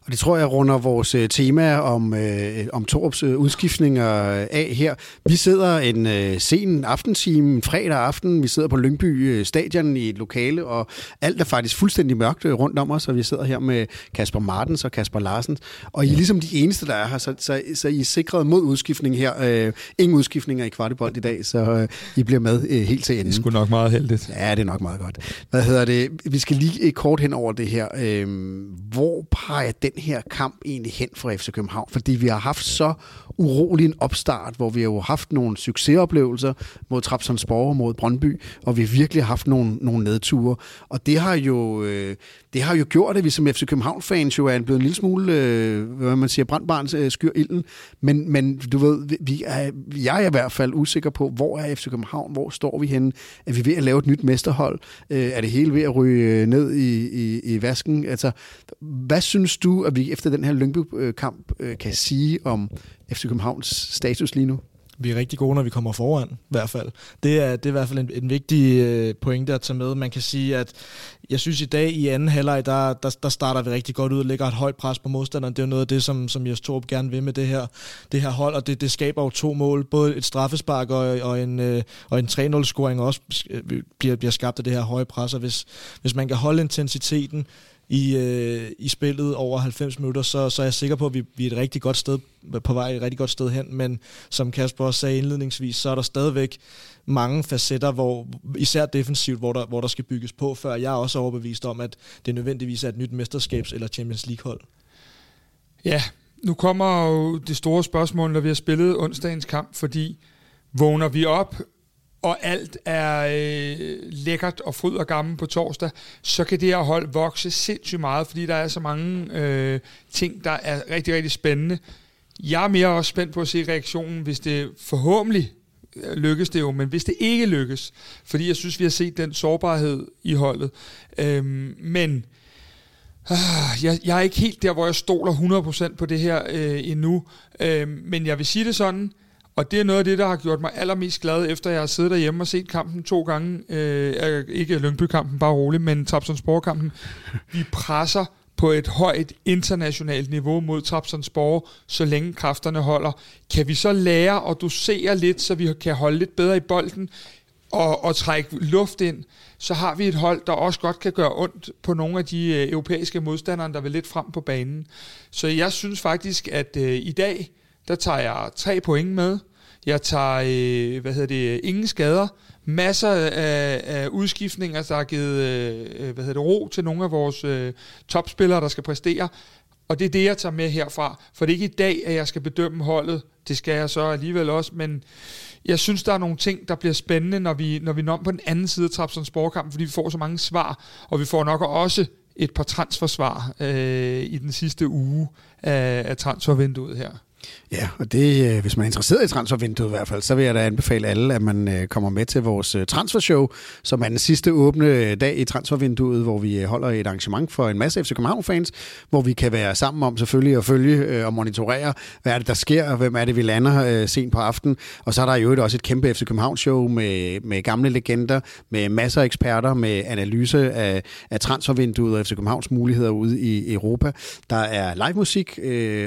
Speaker 1: Og det tror jeg runder vores øh, tema om, øh, om Torps øh, udskiftninger af her. Vi sidder en øh, sen aftentime, en fredag aften. Vi sidder på Lyngby øh, Stadion i et lokale, og alt er faktisk fuldstændig mørkt øh, rundt om os, og vi sidder her med Kasper Martens og Kasper Larsen. Og I er ligesom de eneste, der er her, så, så, så I er sikret mod udskiftning her. Øh, ingen udskiftninger i kvartibold i dag, så øh, I bliver med øh, helt til enden.
Speaker 2: Det er sgu nok meget heldigt.
Speaker 1: Ja, det er nok meget godt. Hvad hedder det? Vi skal lige kort hen over det her. Øh, hvor peger den her kamp egentlig hen for FC København? Fordi vi har haft så urolig en opstart, hvor vi har jo haft nogle succesoplevelser mod Trabzonspor og mod Brøndby, og vi har virkelig haft nogle, nogle nedture. Og det har jo, øh, det har jo gjort, at vi som FC København-fans jo er blevet en lille smule, øh, hvad man siger, brandbarns øh, skyr ilden. Men, men du ved, vi er, jeg er i hvert fald usikker på, hvor er FC København, hvor står vi henne? Er vi ved at lave et nyt mesterhold? Øh, er det hele ved at ryge øh, ned i, i, i vasken? Altså, hvad synes du, at vi efter den her Lyngby-kamp øh, kan sige om FC Københavns status lige nu?
Speaker 4: Vi er rigtig gode, når vi kommer foran, i hvert fald. Det er, det er i hvert fald en, en vigtig øh, pointe at tage med. Man kan sige, at jeg synes i dag i anden halvleg, der, der, der starter vi rigtig godt ud og lægger et højt pres på modstanderen. Det er jo noget af det, som, som Jes Torp gerne vil med det her, det her hold, og det, det skaber jo to mål. Både et straffespark og, og en, øh, og en 3-0-scoring også øh, bliver, bliver skabt af det her høje pres, og hvis, hvis man kan holde intensiteten, i, øh, i spillet over 90 minutter, så, så er jeg sikker på, at vi, vi er et rigtig godt sted på vej et rigtig godt sted hen, men som Kasper også sagde indledningsvis, så er der stadigvæk mange facetter, hvor, især defensivt, hvor der, hvor der skal bygges på, før jeg er også overbevist om, at det nødvendigvis er et nyt mesterskabs- eller Champions League-hold.
Speaker 2: Ja, nu kommer jo det store spørgsmål, når vi har spillet onsdagens kamp, fordi vågner vi op og alt er øh, lækkert og fryd og gammel på torsdag, så kan det her hold vokse sindssygt meget, fordi der er så mange øh, ting, der er rigtig, rigtig spændende. Jeg er mere også spændt på at se reaktionen, hvis det forhåbentlig øh, lykkes det jo, men hvis det ikke lykkes, fordi jeg synes, vi har set den sårbarhed i holdet. Øhm, men øh, jeg, jeg er ikke helt der, hvor jeg stoler 100% på det her øh, endnu, øh, men jeg vil sige det sådan, og det er noget af det, der har gjort mig allermest glad, efter jeg har siddet derhjemme og set kampen to gange. Øh, ikke Lyngby-kampen, bare roligt, men Trabzonspor-kampen. Vi presser på et højt internationalt niveau mod Trabzonspor, så længe kræfterne holder. Kan vi så lære at dosere lidt, så vi kan holde lidt bedre i bolden og, og trække luft ind, så har vi et hold, der også godt kan gøre ondt på nogle af de øh, europæiske modstandere, der vil lidt frem på banen. Så jeg synes faktisk, at øh, i dag, der tager jeg tre point med. Jeg tager, øh, hvad hedder det, ingen skader. Masser af, af udskiftninger, der har givet øh, øh, hvad hedder det, ro til nogle af vores øh, topspillere, der skal præstere. Og det er det, jeg tager med herfra. For det er ikke i dag, at jeg skal bedømme holdet. Det skal jeg så alligevel også, men jeg synes, der er nogle ting, der bliver spændende, når vi, når vi når på den anden side af Trapsons sporkamp, fordi vi får så mange svar, og vi får nok også et par transfersvar øh, i den sidste uge af, af transfervinduet her.
Speaker 1: Ja, og det, øh, hvis man er interesseret i transfervinduet i hvert fald, så vil jeg da anbefale alle, at man øh, kommer med til vores øh, transfershow, som er den sidste åbne dag i transfervinduet, hvor vi holder et arrangement for en masse FC København-fans, hvor vi kan være sammen om selvfølgelig at følge og monitorere, hvad er det, der sker, hvem er det, vi lander sent på aften. Og så er der jo også et kæmpe FC København-show med, med gamle legender, med masser af eksperter, med analyse af, af transfervinduet og FC Københavns muligheder ude i Europa. Der er live musik,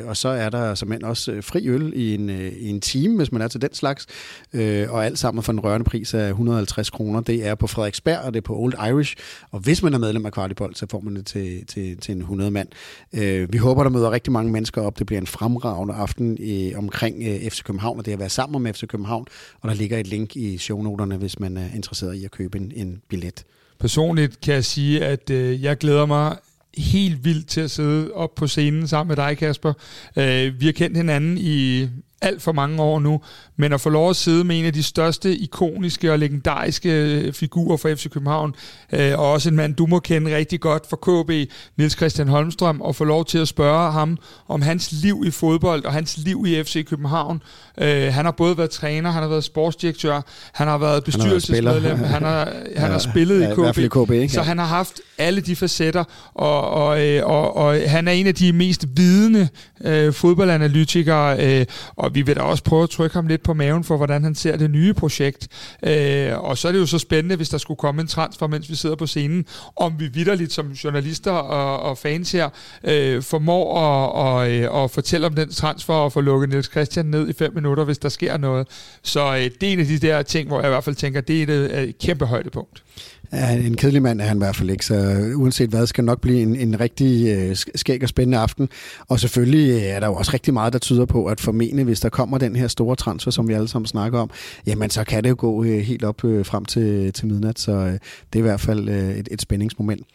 Speaker 1: og så er der som også gratis fri øl i en, øh, i en time, hvis man er til den slags. Øh, og alt sammen for en rørende pris af 150 kroner. Det er på Frederiksberg, og det er på Old Irish. Og hvis man er medlem af Kvartibold, så får man det til, til, til en 100 mand. Øh, vi håber, der møder rigtig mange mennesker op. Det bliver en fremragende aften øh, omkring øh, FC København, og det er at være sammen med FC København. Og der ligger et link i shownoterne, hvis man er interesseret i at købe en, en billet.
Speaker 2: Personligt kan jeg sige, at øh, jeg glæder mig helt vildt til at sidde op på scenen sammen med dig, Kasper. Øh, vi har kendt hinanden i alt for mange år nu, men at få lov at sidde med en af de største ikoniske og legendariske øh, figurer for FC København, øh, og også en mand, du må kende rigtig godt for KB, Niels Christian Holmstrøm, og få lov til at spørge ham om hans liv i fodbold og hans liv i FC København. Øh, han har både været træner, han har været sportsdirektør, han har været bestyrelsesmedlem, han har, han har, han har spillet ja, i KB, i KB ikke? så han har haft alle de facetter, og, og, øh, og, og han er en af de mest vidende øh, fodboldanalytikere, øh, og vi vil da også prøve at trykke ham lidt på maven for, hvordan han ser det nye projekt. Øh, og så er det jo så spændende, hvis der skulle komme en transfer, mens vi sidder på scenen, om vi vidderligt som journalister og, og fans her øh, formår at, og, øh, at fortælle om den transfer og få lukket Niels Christian ned i fem minutter, hvis der sker noget. Så øh, det er en af de der ting, hvor jeg i hvert fald tænker, det er et, øh, et kæmpe højdepunkt.
Speaker 1: Ja, en kedelig mand er han i hvert fald ikke, så uanset hvad, skal nok blive en, en rigtig øh, skæg og spændende aften. Og selvfølgelig øh, er der jo også rigtig meget, der tyder på, at formentlig, hvis der kommer den her store transfer, som vi alle sammen snakker om, jamen så kan det jo gå øh, helt op øh, frem til, til midnat, så øh, det er i hvert fald øh, et, et spændingsmoment.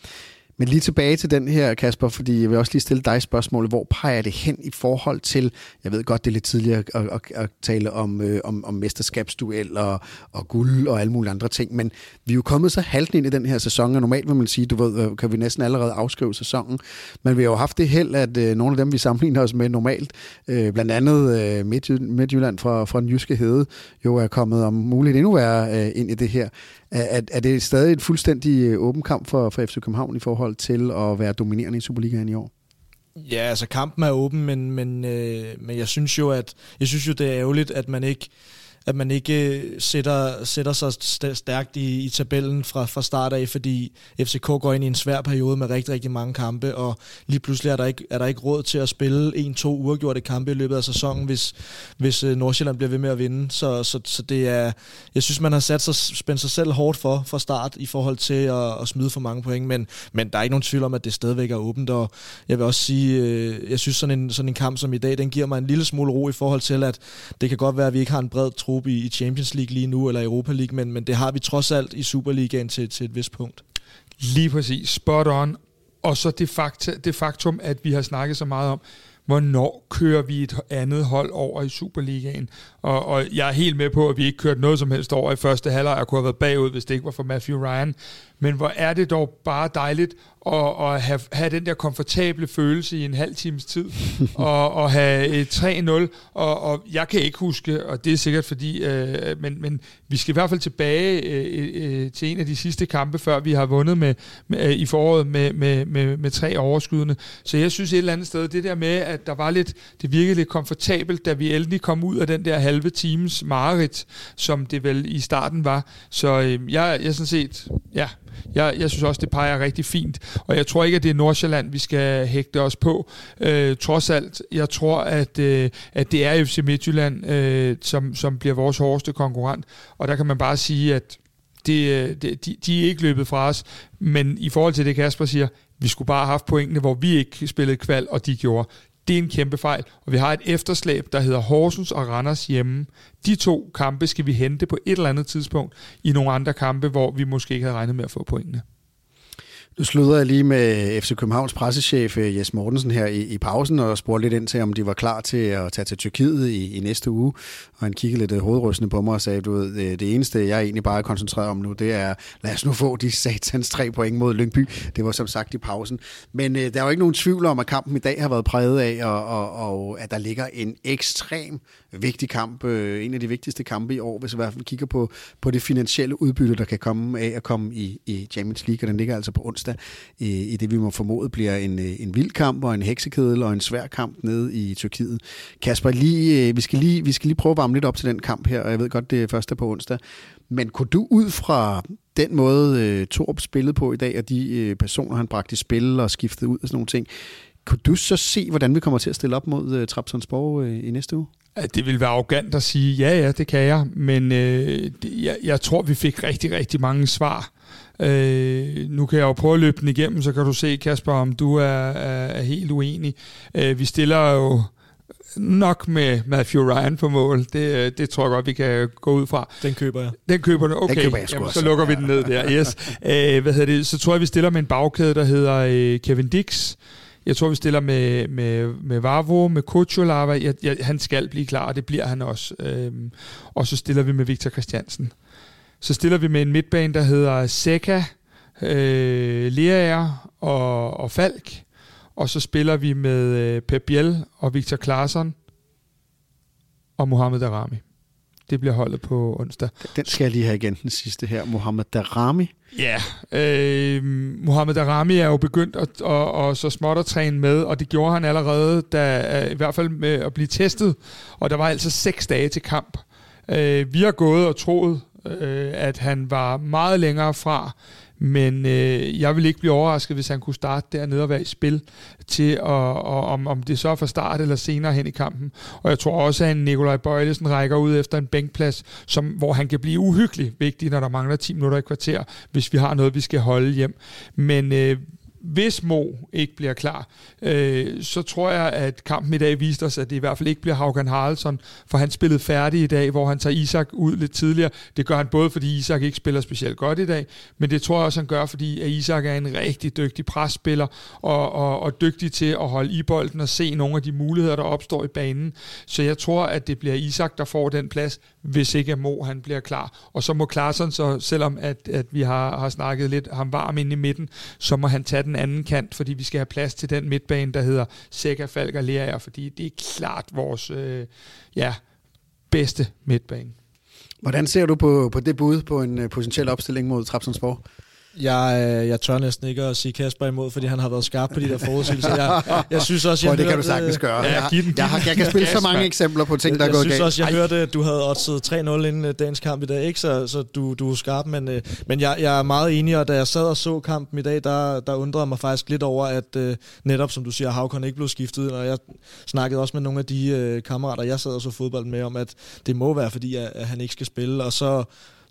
Speaker 1: Men lige tilbage til den her, Kasper, fordi jeg vil også lige stille dig spørgsmålet. Hvor peger det hen i forhold til, jeg ved godt, det er lidt tidligere at, at, at tale om, øh, om, om mesterskabsduel og, og guld og alle mulige andre ting, men vi er jo kommet så halvt ind i den her sæson, og normalt vil man sige, du ved, øh, kan vi næsten allerede afskrive sæsonen, men vi har jo haft det held, at øh, nogle af dem, vi sammenligner os med normalt, øh, blandt andet øh, Midtjylland fra, fra den jyske hede, jo er kommet om muligt endnu værre øh, ind i det her. Er, er det stadig et fuldstændig øh, åben kamp for, for FC København i forhold til at være dominerende i Superligaen i år?
Speaker 4: Ja, altså kampen er åben, men, men, øh, men jeg synes jo, at jeg synes jo, det er ærgerligt, at man ikke at man ikke øh, sætter, sætter sig stærkt i, i tabellen fra, fra start af, fordi FCK går ind i en svær periode med rigtig, rigtig mange kampe, og lige pludselig er der ikke, er der ikke råd til at spille en-to uafgjorte kampe i løbet af sæsonen, hvis, hvis øh, Nordsjælland bliver ved med at vinde. Så, så, så det er, jeg synes, man har sat sig, spændt sig selv hårdt for fra start i forhold til at, at smide for mange point, men, men der er ikke nogen tvivl om, at det stadigvæk er åbent, og jeg vil også sige, øh, jeg synes sådan en, sådan en kamp som i dag, den giver mig en lille smule ro i forhold til, at det kan godt være, at vi ikke har en bred tro trup i, i Champions League lige nu, eller Europa League, men, men det har vi trods alt i Superligaen til, til et vist punkt.
Speaker 2: Lige præcis, spot on. Og så det, fakta, det faktum, at vi har snakket så meget om, hvornår kører vi et andet hold over i Superligaen. Og, og jeg er helt med på, at vi ikke kørte noget som helst over i første halvleg. Jeg kunne have været bagud, hvis det ikke var for Matthew Ryan. Men hvor er det dog bare dejligt at, at have, have den der komfortable følelse i en halv times tid, og, og have et 3-0, og, og jeg kan ikke huske, og det er sikkert fordi, øh, men, men vi skal i hvert fald tilbage øh, øh, til en af de sidste kampe, før vi har vundet med, med, øh, i foråret med, med, med, med tre overskydende. Så jeg synes et eller andet sted, det der med, at der var lidt, det virkede lidt komfortabelt, da vi endelig kom ud af den der halve times mareridt, som det vel i starten var. Så øh, jeg, jeg sådan set, ja, jeg, jeg synes også, det peger rigtig fint. Og jeg tror ikke, at det er Nordsjælland, vi skal hægte os på. Øh, trods alt, jeg tror, at, øh, at det er FC Midtjylland, øh, som, som bliver vores hårdeste konkurrent. Og der kan man bare sige, at det, øh, det, de, de er ikke løbet fra os. Men i forhold til det, Kasper siger, vi skulle bare have haft pointene, hvor vi ikke spillede kval, og de gjorde. Det er en kæmpe fejl. Og vi har et efterslæb, der hedder Horsens og Randers hjemme. De to kampe skal vi hente på et eller andet tidspunkt i nogle andre kampe, hvor vi måske ikke havde regnet med at få pointene.
Speaker 1: Nu slutter jeg lige med FC Københavns pressechef øh, Jes Mortensen her i, i pausen og spurgte lidt ind til, om de var klar til at tage til Tyrkiet i, i næste uge. Og han kiggede lidt øh, hovedrystende på mig og sagde, du ved, det, det eneste, jeg egentlig bare er koncentreret om nu, det er, lad os nu få de satans tre point mod Lyngby. Det var som sagt i pausen. Men øh, der er jo ikke nogen tvivl om, at kampen i dag har været præget af, og, og, og at der ligger en ekstrem vigtig kamp, øh, en af de vigtigste kampe i år, hvis vi i hvert fald kigger på, på det finansielle udbytte, der kan komme af at komme i, i Champions League, og den ligger altså på onsdag i, i det, vi må formode bliver en, øh, en vild kamp og en heksekedel og en svær kamp nede i Tyrkiet. Kasper, lige, øh, vi, skal lige, vi skal lige prøve at varme lidt op til den kamp her, og jeg ved godt, det er første på onsdag, men kunne du ud fra den måde, øh, Torp spillede på i dag, og de øh, personer, han bragte i spil og skiftede ud og sådan nogle ting, Kunne du så se, hvordan vi kommer til at stille op mod øh, Trabzonsborg øh, i næste uge?
Speaker 2: Ja, det vil være arrogant at sige, ja, ja, det kan jeg, men øh, det, jeg, jeg tror, vi fik rigtig, rigtig mange svar. Øh, nu kan jeg jo prøve at løbe den igennem, så kan du se, Kasper, om du er, er, er helt uenig. Øh, vi stiller jo nok med Matthew Ryan på mål. Det, øh, det tror jeg godt, vi kan gå ud fra.
Speaker 4: Den køber jeg.
Speaker 2: Den køber du? Okay,
Speaker 1: den køber jeg
Speaker 2: Jamen, så lukker vi den ned der. Yes. øh, hvad hedder det? Så tror jeg, vi stiller med en bagkæde, der hedder øh, Kevin Dix. Jeg tror, vi stiller med, med, med Vavo, med Kuchulava. Jeg, jeg, han skal blive klar, og det bliver han også. Øhm, og så stiller vi med Victor Christiansen. Så stiller vi med en midtbane, der hedder Seca, øh, Leaer og, og Falk. Og så spiller vi med øh, Pep Biel og Victor Klaarsson og Mohamed Darami. Det bliver holdet på onsdag.
Speaker 1: Den skal jeg lige have igen, den sidste her. Mohamed Darami.
Speaker 2: Ja, øh, Mohamed Darami er jo begyndt at, at, at så småt at træne med, og det gjorde han allerede, da, i hvert fald med at blive testet, og der var altså seks dage til kamp. Øh, vi har gået og troet, øh, at han var meget længere fra, men øh, jeg vil ikke blive overrasket, hvis han kunne starte dernede og være i spil til, at, og, om, om det så er fra start eller senere hen i kampen. Og jeg tror også, at Nikolaj Bøjlesen rækker ud efter en bænkplads, som, hvor han kan blive uhyggelig vigtig, når der mangler 10 minutter i kvarter, hvis vi har noget, vi skal holde hjem. Men øh, hvis Mo ikke bliver klar, øh, så tror jeg, at kampen i dag viste os, at det i hvert fald ikke bliver Haugen Haraldsson, for han spillede færdig i dag, hvor han tager Isak ud lidt tidligere. Det gør han både, fordi Isak ikke spiller specielt godt i dag, men det tror jeg også, han gør, fordi at Isak er en rigtig dygtig presspiller, og, og, og dygtig til at holde i bolden og se nogle af de muligheder, der opstår i banen. Så jeg tror, at det bliver Isak, der får den plads, hvis ikke Mo han bliver klar. Og så må Klaarsson, så selvom at, at vi har, har snakket lidt ham varm inde i midten, så må han tage den anden kant, fordi vi skal have plads til den midtbane, der hedder Sækker, Falk og Lerager, fordi det er klart vores øh, ja, bedste midtbane.
Speaker 1: Hvordan ser du på, på det bud på en øh, potentiel opstilling mod Trabzonsborg?
Speaker 4: Jeg, øh, jeg tør næsten ikke at sige Kasper imod, fordi han har været skarp på de der forudsigelser. Jeg, jeg synes også,
Speaker 1: jeg
Speaker 4: jeg
Speaker 1: det kan
Speaker 4: hørte,
Speaker 1: du sagtens gøre.
Speaker 2: Ja,
Speaker 1: jeg,
Speaker 2: den,
Speaker 1: jeg, har, jeg kan spille så mange eksempler på ting, der er
Speaker 4: jeg
Speaker 1: gået
Speaker 4: synes
Speaker 1: galt.
Speaker 4: også, jeg
Speaker 2: Ej.
Speaker 4: hørte, at du havde oddset 3-0 inden øh, dagens kamp i dag, ikke? så, så du, du er skarp. Men, øh, men jeg, jeg er meget enig, og da jeg sad og så kampen i dag, der, der undrede jeg mig faktisk lidt over, at øh, netop som du siger, Havkon ikke blev skiftet. Og jeg snakkede også med nogle af de øh, kammerater, jeg sad og så fodbold med, om at det må være, fordi at, at han ikke skal spille. Og så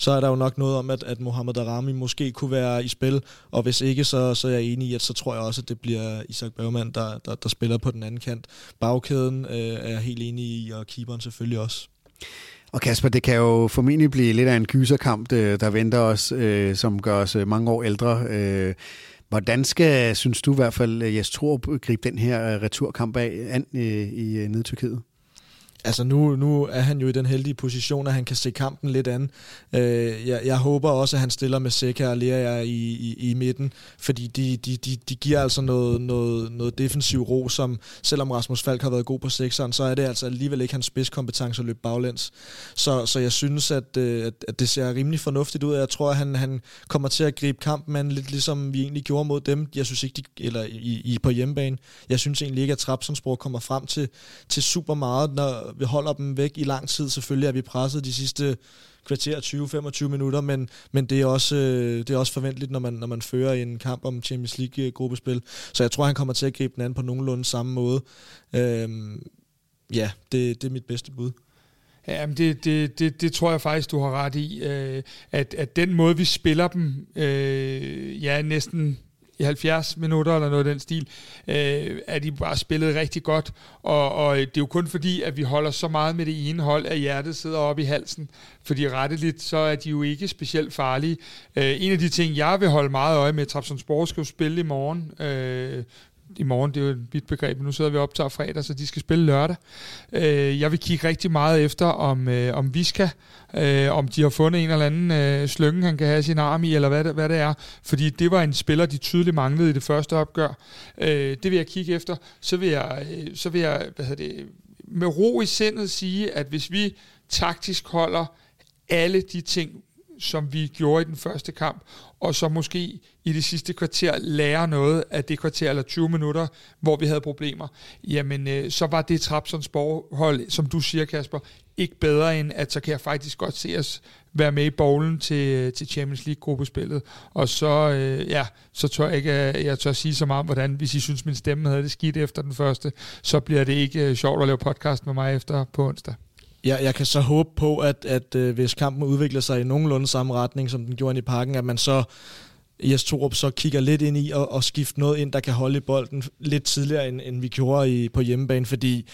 Speaker 4: så er der jo nok noget om, at, at Mohamed Darami måske kunne være i spil, og hvis ikke, så, så er jeg enig i, at så tror jeg også, at det bliver Isak Bergman, der, der, der spiller på den anden kant. Bagkæden øh, er jeg helt enig i, og keeperen selvfølgelig også.
Speaker 1: Og Kasper, det kan jo formentlig blive lidt af en gyserkamp, øh, der venter os, øh, som gør os øh, mange år ældre. Øh, hvordan skal, synes du i hvert fald, øh, Jes Torup gribe den her returkamp af an øh, i Nedtyrkiet?
Speaker 4: Altså nu, nu er han jo i den heldige position, at han kan se kampen lidt an. Øh, jeg, jeg håber også, at han stiller med Seca og Lea i, i, i midten, fordi de, de, de, de giver altså noget, noget, noget defensiv ro, som selvom Rasmus Falk har været god på sekseren, så er det altså alligevel ikke hans spidskompetence at løbe baglæns. Så, så jeg synes, at, øh, at, at det ser rimelig fornuftigt ud. Jeg tror, at han, han kommer til at gribe kampen an lidt ligesom vi egentlig gjorde mod dem. Jeg synes ikke, de, eller i, i på hjemmebane. Jeg synes egentlig ikke, at Trapsonsborg kommer frem til, til super meget, når vi holder dem væk i lang tid. Selvfølgelig er vi presset de sidste kvarter 20-25 minutter, men, men det, er også, øh, det er også forventeligt, når man, når man fører en kamp om Champions League-gruppespil. Øh, Så jeg tror, han kommer til at gribe den anden på nogenlunde samme måde. Øh, ja, det, det er mit bedste bud.
Speaker 2: Ja, men det, det, det, det tror jeg faktisk, du har ret i, øh, at, at den måde, vi spiller dem, øh, ja, næsten i 70 minutter eller noget af den stil, øh, er de bare spillet rigtig godt. Og, og det er jo kun fordi, at vi holder så meget med det ene hold, at hjertet sidder oppe i halsen. Fordi retteligt, så er de jo ikke specielt farlige. Øh, en af de ting, jeg vil holde meget øje med, Trabzonspor skal jo spille i morgen. Øh, i morgen, det er jo et vidt begreb, men nu sidder vi op til fredag, så de skal spille lørdag. Øh, jeg vil kigge rigtig meget efter, om, øh, om Viska, øh, om de har fundet en eller anden øh, slynge, han kan have sin arm i, eller hvad det, hvad det er. Fordi det var en spiller, de tydeligt manglede i det første opgør. Øh, det vil jeg kigge efter. Så vil jeg, øh, så vil jeg hvad hedder det, med ro i sindet sige, at hvis vi taktisk holder alle de ting, som vi gjorde i den første kamp, og så måske i det sidste kvarter lære noget af det kvarter eller 20 minutter, hvor vi havde problemer, jamen øh, så var det Trapsons borghold, som du siger Kasper, ikke bedre end, at så kan jeg faktisk godt se os være med i bowlen til, til Champions League-gruppespillet. Og så, øh, ja, så tør jeg ikke, øh, jeg tør sige så meget om, hvordan, hvis I synes, min stemme havde det skidt efter den første, så bliver det ikke øh, sjovt at lave podcast med mig efter på onsdag.
Speaker 4: Ja, jeg kan så håbe på, at, at øh, hvis kampen udvikler sig i nogenlunde samme retning, som den gjorde i parken, at man så Jes Torup så kigger lidt ind i og, og skifte noget ind, der kan holde i bolden lidt tidligere, end, end vi gjorde i, på hjemmebane, fordi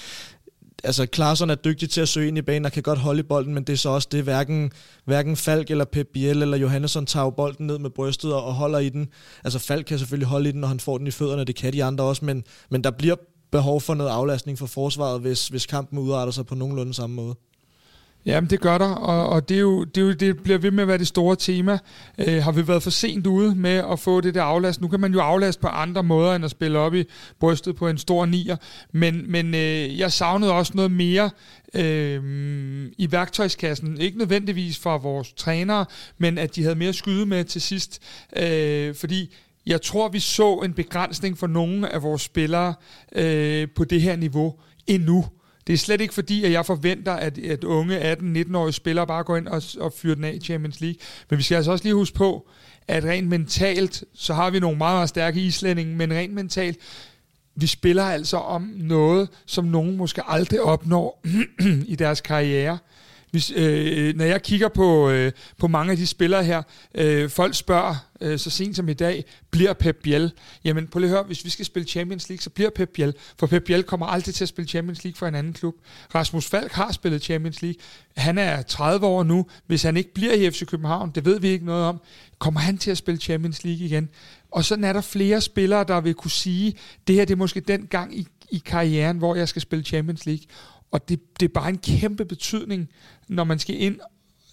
Speaker 4: altså Klaarsson er dygtig til at søge ind i banen og kan godt holde i bolden, men det er så også det, hverken, hverken Falk eller Pep Biel eller Johannesson tager bolden ned med brystet og, og holder i den. Altså Falk kan selvfølgelig holde i den, når han får den i fødderne, det kan de andre også, men, men der bliver behov for noget aflastning for forsvaret, hvis, hvis kampen udarter sig på nogenlunde samme måde.
Speaker 2: Jamen, det gør der, og, og det, er jo, det, er jo, det bliver ved med at være det store tema. Øh, har vi været for sent ude med at få det der aflast? Nu kan man jo aflaste på andre måder, end at spille op i brystet på en stor nier, men, men øh, jeg savnede også noget mere øh, i værktøjskassen. Ikke nødvendigvis fra vores trænere, men at de havde mere at skyde med til sidst, øh, fordi jeg tror, vi så en begrænsning for nogle af vores spillere øh, på det her niveau endnu. Det er slet ikke fordi, at jeg forventer, at, at unge 18-19-årige spillere bare går ind og, og fyrer den af i Champions League. Men vi skal altså også lige huske på, at rent mentalt, så har vi nogle meget, meget stærke islændinge, men rent mentalt, vi spiller altså om noget, som nogen måske aldrig opnår i deres karriere. Hvis, øh, når jeg kigger på, øh, på mange af de spillere her, øh, folk spørger øh, så sent som i dag, bliver Pep Biel? Jamen prøv lige at høre, hvis vi skal spille Champions League, så bliver Pep Biel, for Pep Biel kommer aldrig til at spille Champions League for en anden klub. Rasmus Falk har spillet Champions League. Han er 30 år nu. Hvis han ikke bliver i FC København, det ved vi ikke noget om, kommer han til at spille Champions League igen? Og så er der flere spillere, der vil kunne sige, det her det er måske den gang i, i karrieren, hvor jeg skal spille Champions League. Og det, det er bare en kæmpe betydning, når man skal ind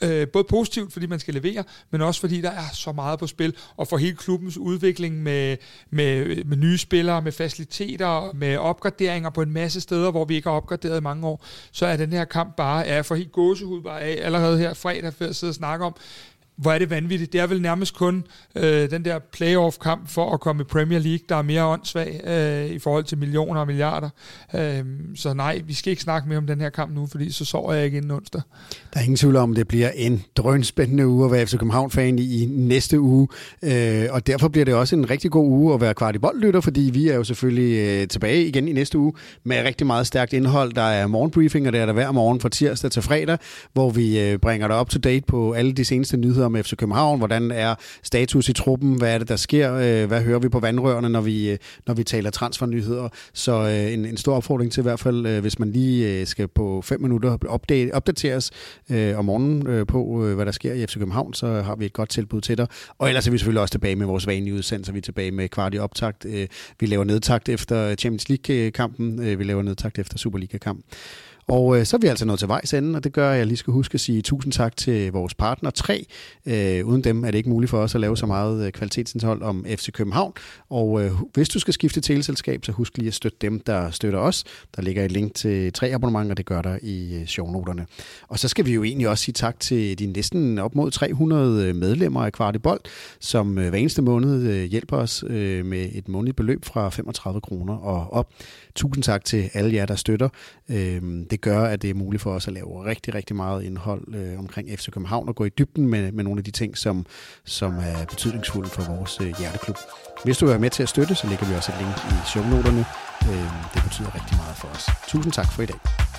Speaker 2: Øh, både positivt, fordi man skal levere, men også fordi der er så meget på spil, og for hele klubbens udvikling med, med, med nye spillere, med faciliteter, med opgraderinger på en masse steder, hvor vi ikke har opgraderet i mange år, så er den her kamp bare, er for helt gåsehud bare af, allerede her fredag, før jeg sidder og snakker om, hvor er det vanvittigt. Det er vel nærmest kun øh, den der playoff-kamp for at komme i Premier League, der er mere åndssvag øh, i forhold til millioner og milliarder. Øh, så nej, vi skal ikke snakke mere om den her kamp nu, fordi så sover jeg ikke inden onsdag.
Speaker 1: Der er ingen tvivl om, det bliver en drønspændende uge at være FC København-fan i, næste uge, øh, og derfor bliver det også en rigtig god uge at være kvartiboldlytter, fordi vi er jo selvfølgelig øh, tilbage igen i næste uge med rigtig meget stærkt indhold. Der er morgenbriefing, og det er der hver morgen fra tirsdag til fredag, hvor vi øh, bringer dig up to date på alle de seneste nyheder nyheder om FC København. Hvordan er status i truppen? Hvad er det, der sker? Øh, hvad hører vi på vandrørene, når vi, øh, når vi taler transfernyheder? Så øh, en, en stor opfordring til i hvert fald, øh, hvis man lige øh, skal på fem minutter opdate, opdateres øh, om morgenen på, hvad der sker i FC København, så har vi et godt tilbud til dig. Og ellers er vi selvfølgelig også tilbage med vores vanlige udsendelse. Vi er tilbage med kvart i optakt. Vi laver nedtakt efter Champions League-kampen. Vi laver nedtakt efter Superliga-kampen. Og øh, så er vi altså nået til vejs ende, og det gør, at jeg lige skal huske at sige tusind tak til vores partner 3. Øh, uden dem er det ikke muligt for os at lave så meget øh, kvalitetsindhold om FC København. Og øh, hvis du skal skifte teleselskab, så husk lige at støtte dem, der støtter os. Der ligger et link til tre abonnementer, det gør der i øh, shownoterne. Og så skal vi jo egentlig også sige tak til de næsten op mod 300 øh, medlemmer af Kvartibold, som øh, hver eneste måned øh, hjælper os øh, med et månedligt beløb fra 35 kroner og op. Tusind tak til alle jer, der støtter. Øhm, det gør, at det er muligt for os at lave rigtig, rigtig meget indhold øh, omkring FC København og gå i dybden med, med nogle af de ting, som, som er betydningsfulde for vores øh, hjerteklub. Hvis du vil være med til at støtte, så lægger vi også et link i shownoterne. Øhm, det betyder rigtig meget for os. Tusind tak for i dag.